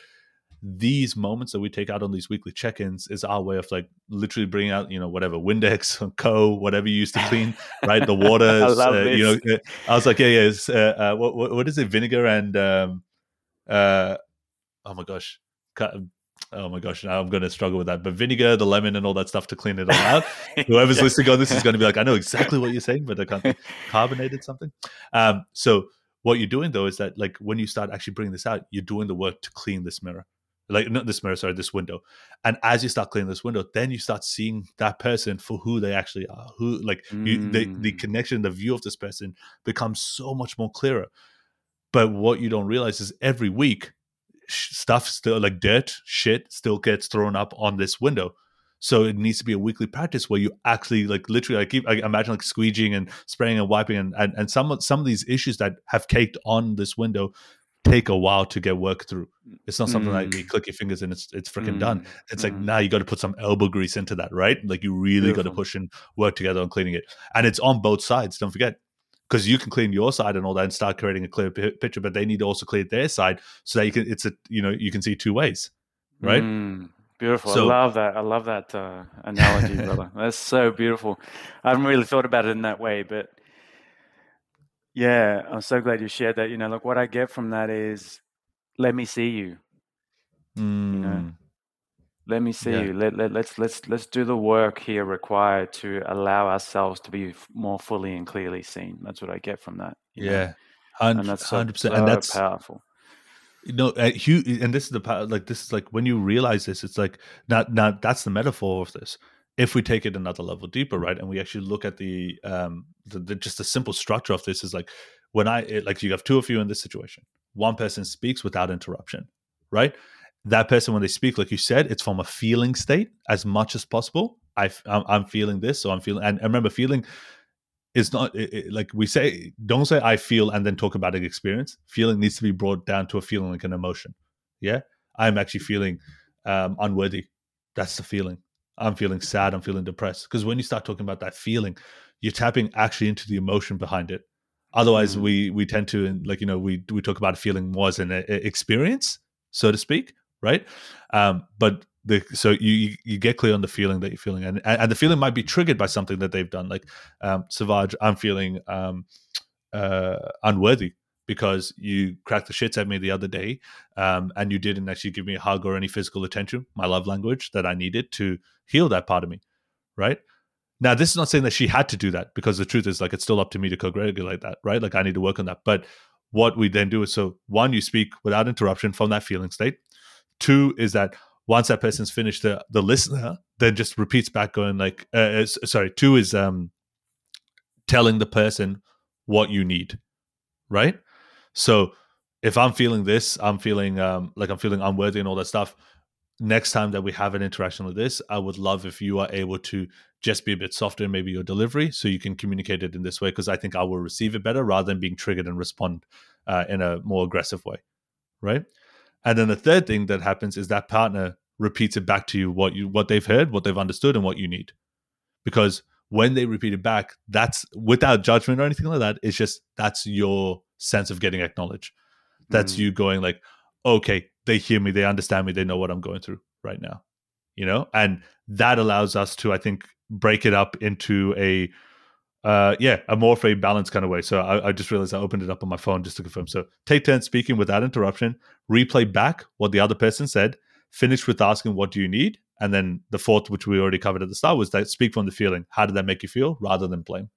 these moments that we take out on these weekly check-ins is our way of like literally bringing out you know whatever Windex, or Co, whatever you used to clean, right? The water, uh, you know. I was like, yeah, yeah. Uh, uh, what, what is it? Vinegar and um, uh, oh my gosh, oh my gosh, now I'm going to struggle with that. But vinegar, the lemon, and all that stuff to clean it all out. Whoever's yeah. listening on this is going to be like, I know exactly what you're saying, but I can't carbonated something. Um, so what you're doing though is that like when you start actually bringing this out, you're doing the work to clean this mirror like not this mirror, sorry, this window. And as you start cleaning this window, then you start seeing that person for who they actually are. Who like mm. you, the the mm. connection, the view of this person becomes so much more clearer. But what you don't realize is every week, stuff still like dirt, shit still gets thrown up on this window. So it needs to be a weekly practice where you actually like literally I keep I imagine like squeegeeing and spraying and wiping and, and and some of some of these issues that have caked on this window take a while to get worked through. It's not something mm. like you click your fingers and it's it's freaking mm. done. It's mm. like now you got to put some elbow grease into that, right? Like you really got to push and work together on cleaning it, and it's on both sides. Don't forget, because you can clean your side and all that and start creating a clear p- picture, but they need to also clear their side so that you can. It's a you know you can see two ways, right? Mm. Beautiful. So, I love that. I love that uh, analogy, brother. That's so beautiful. I haven't really thought about it in that way, but yeah, I'm so glad you shared that. You know, look, what I get from that is, let me see you. Mm. You know, mm. Let me see yeah. Let, let let's let's let's do the work here required to allow ourselves to be more fully and clearly seen. That's what I get from that. Yeah, and that's hundred percent, and that's powerful. You know, uh, and this is the power, like this is like when you realize this, it's like not not that's the metaphor of this if we take it another level deeper right and we actually look at the um the, the just the simple structure of this is like when i it, like you have two of you in this situation one person speaks without interruption right that person when they speak like you said it's from a feeling state as much as possible. I, I'm, I'm feeling this so i'm feeling and I remember feeling is not it, it, like we say don't say i feel and then talk about an experience. Feeling needs to be brought down to a feeling like an emotion. Yeah? I'm actually feeling um unworthy. That's the feeling. I'm feeling sad, I'm feeling depressed. Because when you start talking about that feeling, you're tapping actually into the emotion behind it. Otherwise, mm. we we tend to like you know we we talk about feeling more as an experience, so to speak, right? Um, but the so you you get clear on the feeling that you're feeling, and and the feeling might be triggered by something that they've done. Like um, Savage, I'm feeling um, uh, unworthy because you cracked the shits at me the other day um, and you didn't actually give me a hug or any physical attention, my love language that I needed to heal that part of me. Right. Now, this is not saying that she had to do that because the truth is, like, it's still up to me to co regulate that. Right. Like, I need to work on that. But what we then do is so one, you speak without interruption from that feeling state. Two is that once that person's finished, the, the listener then just repeats back, going, like, uh, sorry, two is um, telling the person what you need. Right so if I'm feeling this, I'm feeling um, like I'm feeling unworthy and all that stuff. Next time that we have an interaction with this, I would love if you are able to just be a bit softer in maybe your delivery so you can communicate it in this way because I think I will receive it better rather than being triggered and respond uh, in a more aggressive way. Right. And then the third thing that happens is that partner repeats it back to you what you what they've heard, what they've understood, and what you need. Because when they repeat it back, that's without judgment or anything like that. It's just that's your sense of getting acknowledged. That's mm. you going like, okay, they hear me, they understand me, they know what I'm going through right now. You know, and that allows us to, I think, break it up into a uh yeah a more of a balanced kind of way so I, I, just realized i opened it up on my phone just to confirm so take turns speaking without interruption replay back what the other person said finish with asking what do you need and then the fourth which we already covered at the start was that speak from the feeling how did that make you feel rather than blame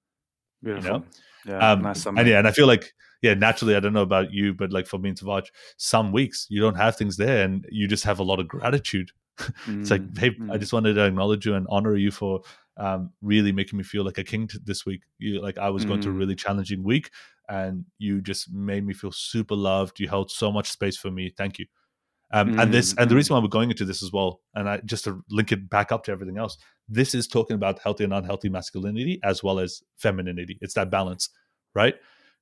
Beautiful. you know yeah um, nice and yeah and i feel like yeah naturally i don't know about you but like for me and Savaj, some weeks you don't have things there and you just have a lot of gratitude it's like hey mm-hmm. i mm. just wanted to acknowledge you and honor you for um, really making me feel like a king t- this week. You like I was mm-hmm. going through a mm. really challenging week, and you just made me feel super loved. You held so much space for me. Thank you. Um, mm-hmm. And this, and the mm-hmm. reason why we're going into this as well, and I just to link it back up to everything else, this is talking about healthy and unhealthy masculinity as well as femininity. It's that balance, right?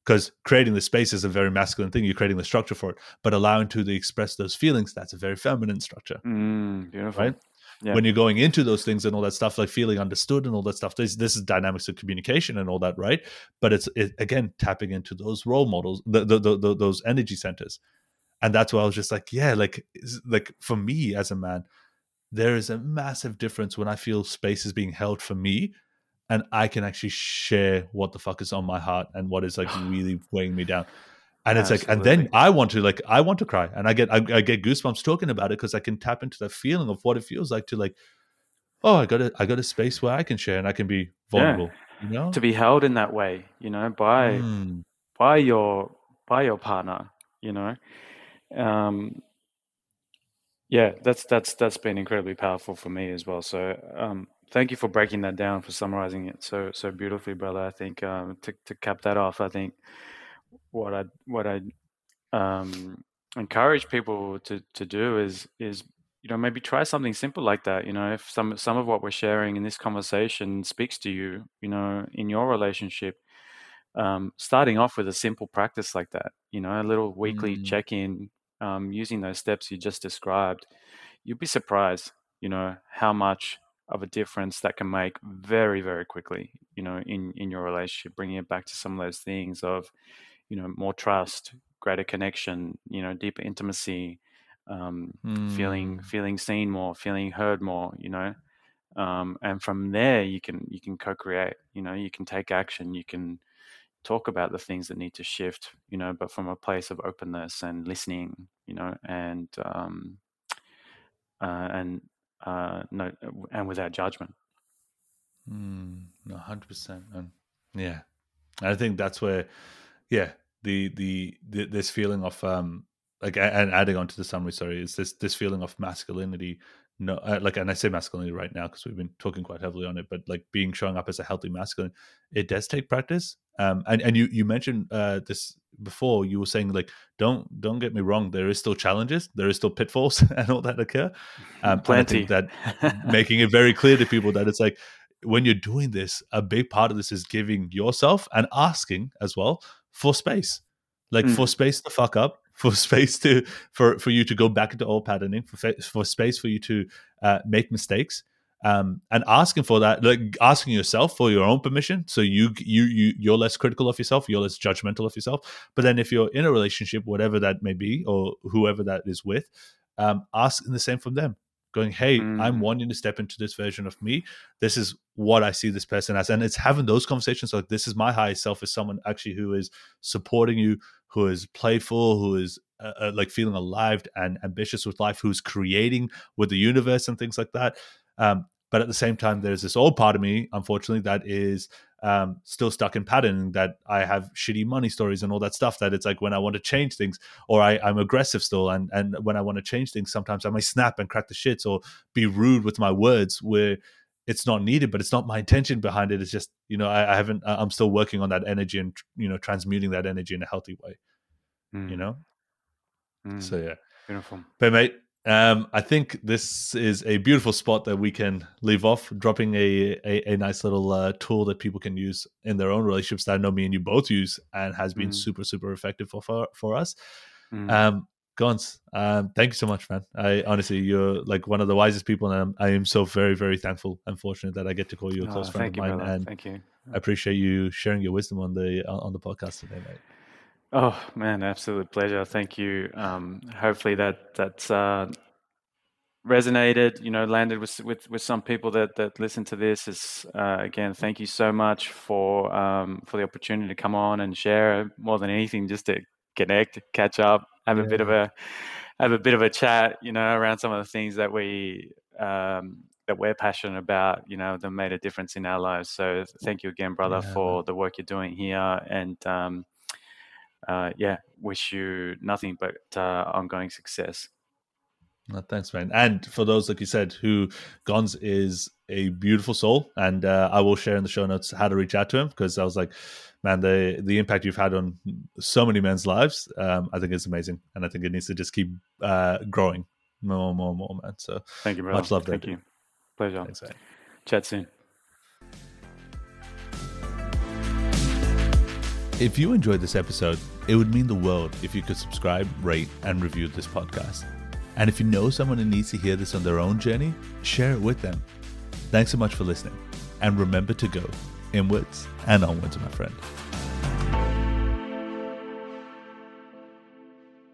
Because creating the space is a very masculine thing. You're creating the structure for it, but allowing to express those feelings, that's a very feminine structure. Mm, beautiful. Right? Yeah. when you're going into those things and all that stuff, like feeling understood and all that stuff. This this is dynamics of communication and all that, right? But it's it, again tapping into those role models, the, the, the, the, those energy centers, and that's why I was just like, yeah, like like for me as a man, there is a massive difference when I feel space is being held for me. And I can actually share what the fuck is on my heart and what is like really weighing me down and it's Absolutely. like and then i want to like i want to cry and i get i, I get goosebumps talking about it because i can tap into that feeling of what it feels like to like oh i got a i got a space where i can share and i can be vulnerable yeah. you know to be held in that way you know by mm. by your by your partner you know um yeah that's that's that's been incredibly powerful for me as well so um thank you for breaking that down for summarizing it so so beautifully brother i think um to, to cap that off i think what I what I um, encourage people to to do is is you know maybe try something simple like that. You know, if some some of what we're sharing in this conversation speaks to you, you know, in your relationship, um, starting off with a simple practice like that. You know, a little weekly mm. check in um, using those steps you just described. You'd be surprised, you know, how much of a difference that can make very very quickly you know in in your relationship bringing it back to some of those things of you know more trust greater connection you know deeper intimacy um, mm. feeling feeling seen more feeling heard more you know um, and from there you can you can co-create you know you can take action you can talk about the things that need to shift you know but from a place of openness and listening you know and um, uh, and uh, no and without judgment. Mm, 100% and yeah. I think that's where yeah the, the the this feeling of um like and adding on to the summary sorry is this this feeling of masculinity no uh, like and i say masculinity right now because we've been talking quite heavily on it but like being showing up as a healthy masculine it does take practice. Um and and you you mentioned uh this before you were saying like don't don't get me wrong there is still challenges there is still pitfalls and all that occur. Um plenty. that making it very clear to people that it's like when you're doing this a big part of this is giving yourself and asking as well for space. Like mm. for space to fuck up for space to for for you to go back into old patterning for for space for you to uh, make mistakes. Um, and asking for that like asking yourself for your own permission so you you you you're less critical of yourself you're less judgmental of yourself. But then if you're in a relationship whatever that may be or whoever that is with um, asking the same from them going, hey, mm. I'm wanting to step into this version of me. This is what I see this person as. And it's having those conversations like, this is my highest self, is someone actually who is supporting you, who is playful, who is uh, uh, like feeling alive and ambitious with life, who's creating with the universe and things like that. Um, but at the same time, there's this old part of me, unfortunately, that is um, still stuck in pattern that I have shitty money stories and all that stuff. That it's like when I want to change things, or I, I'm aggressive still, and and when I want to change things, sometimes I might snap and crack the shits or be rude with my words where it's not needed, but it's not my intention behind it. It's just you know I, I haven't. I'm still working on that energy and you know transmuting that energy in a healthy way. Mm. You know. Mm. So yeah, beautiful. But mate, um, I think this is a beautiful spot that we can leave off, dropping a a, a nice little uh, tool that people can use in their own relationships that I know me and you both use and has been mm. super super effective for for, for us. Mm. Um, Gonz, um, thank you so much, man. I honestly, you're like one of the wisest people, and I'm, I am so very, very thankful and fortunate that I get to call you a close oh, friend of mine. Brother. And thank you. I appreciate you sharing your wisdom on the on the podcast today, mate. Oh man, absolute pleasure. Thank you. Um, hopefully that that's uh, resonated. You know, landed with with with some people that that listen to this. Is uh, again, thank you so much for um, for the opportunity to come on and share. More than anything, just to connect, catch up, have yeah. a bit of a have a bit of a chat. You know, around some of the things that we um, that we're passionate about. You know, that made a difference in our lives. So thank you again, brother, yeah. for the work you're doing here and. Um, uh, yeah, wish you nothing but uh, ongoing success. No, thanks, man. And for those, like you said, who Gonz is a beautiful soul, and uh, I will share in the show notes how to reach out to him because I was like, man, the the impact you've had on so many men's lives, um, I think is amazing, and I think it needs to just keep uh, growing more, and more, and more, man. So thank you, bro. Much love, thank you. Pleasure. Thanks, man. Chat soon. If you enjoyed this episode, it would mean the world if you could subscribe, rate, and review this podcast. And if you know someone who needs to hear this on their own journey, share it with them. Thanks so much for listening. And remember to go inwards and onwards, my friend.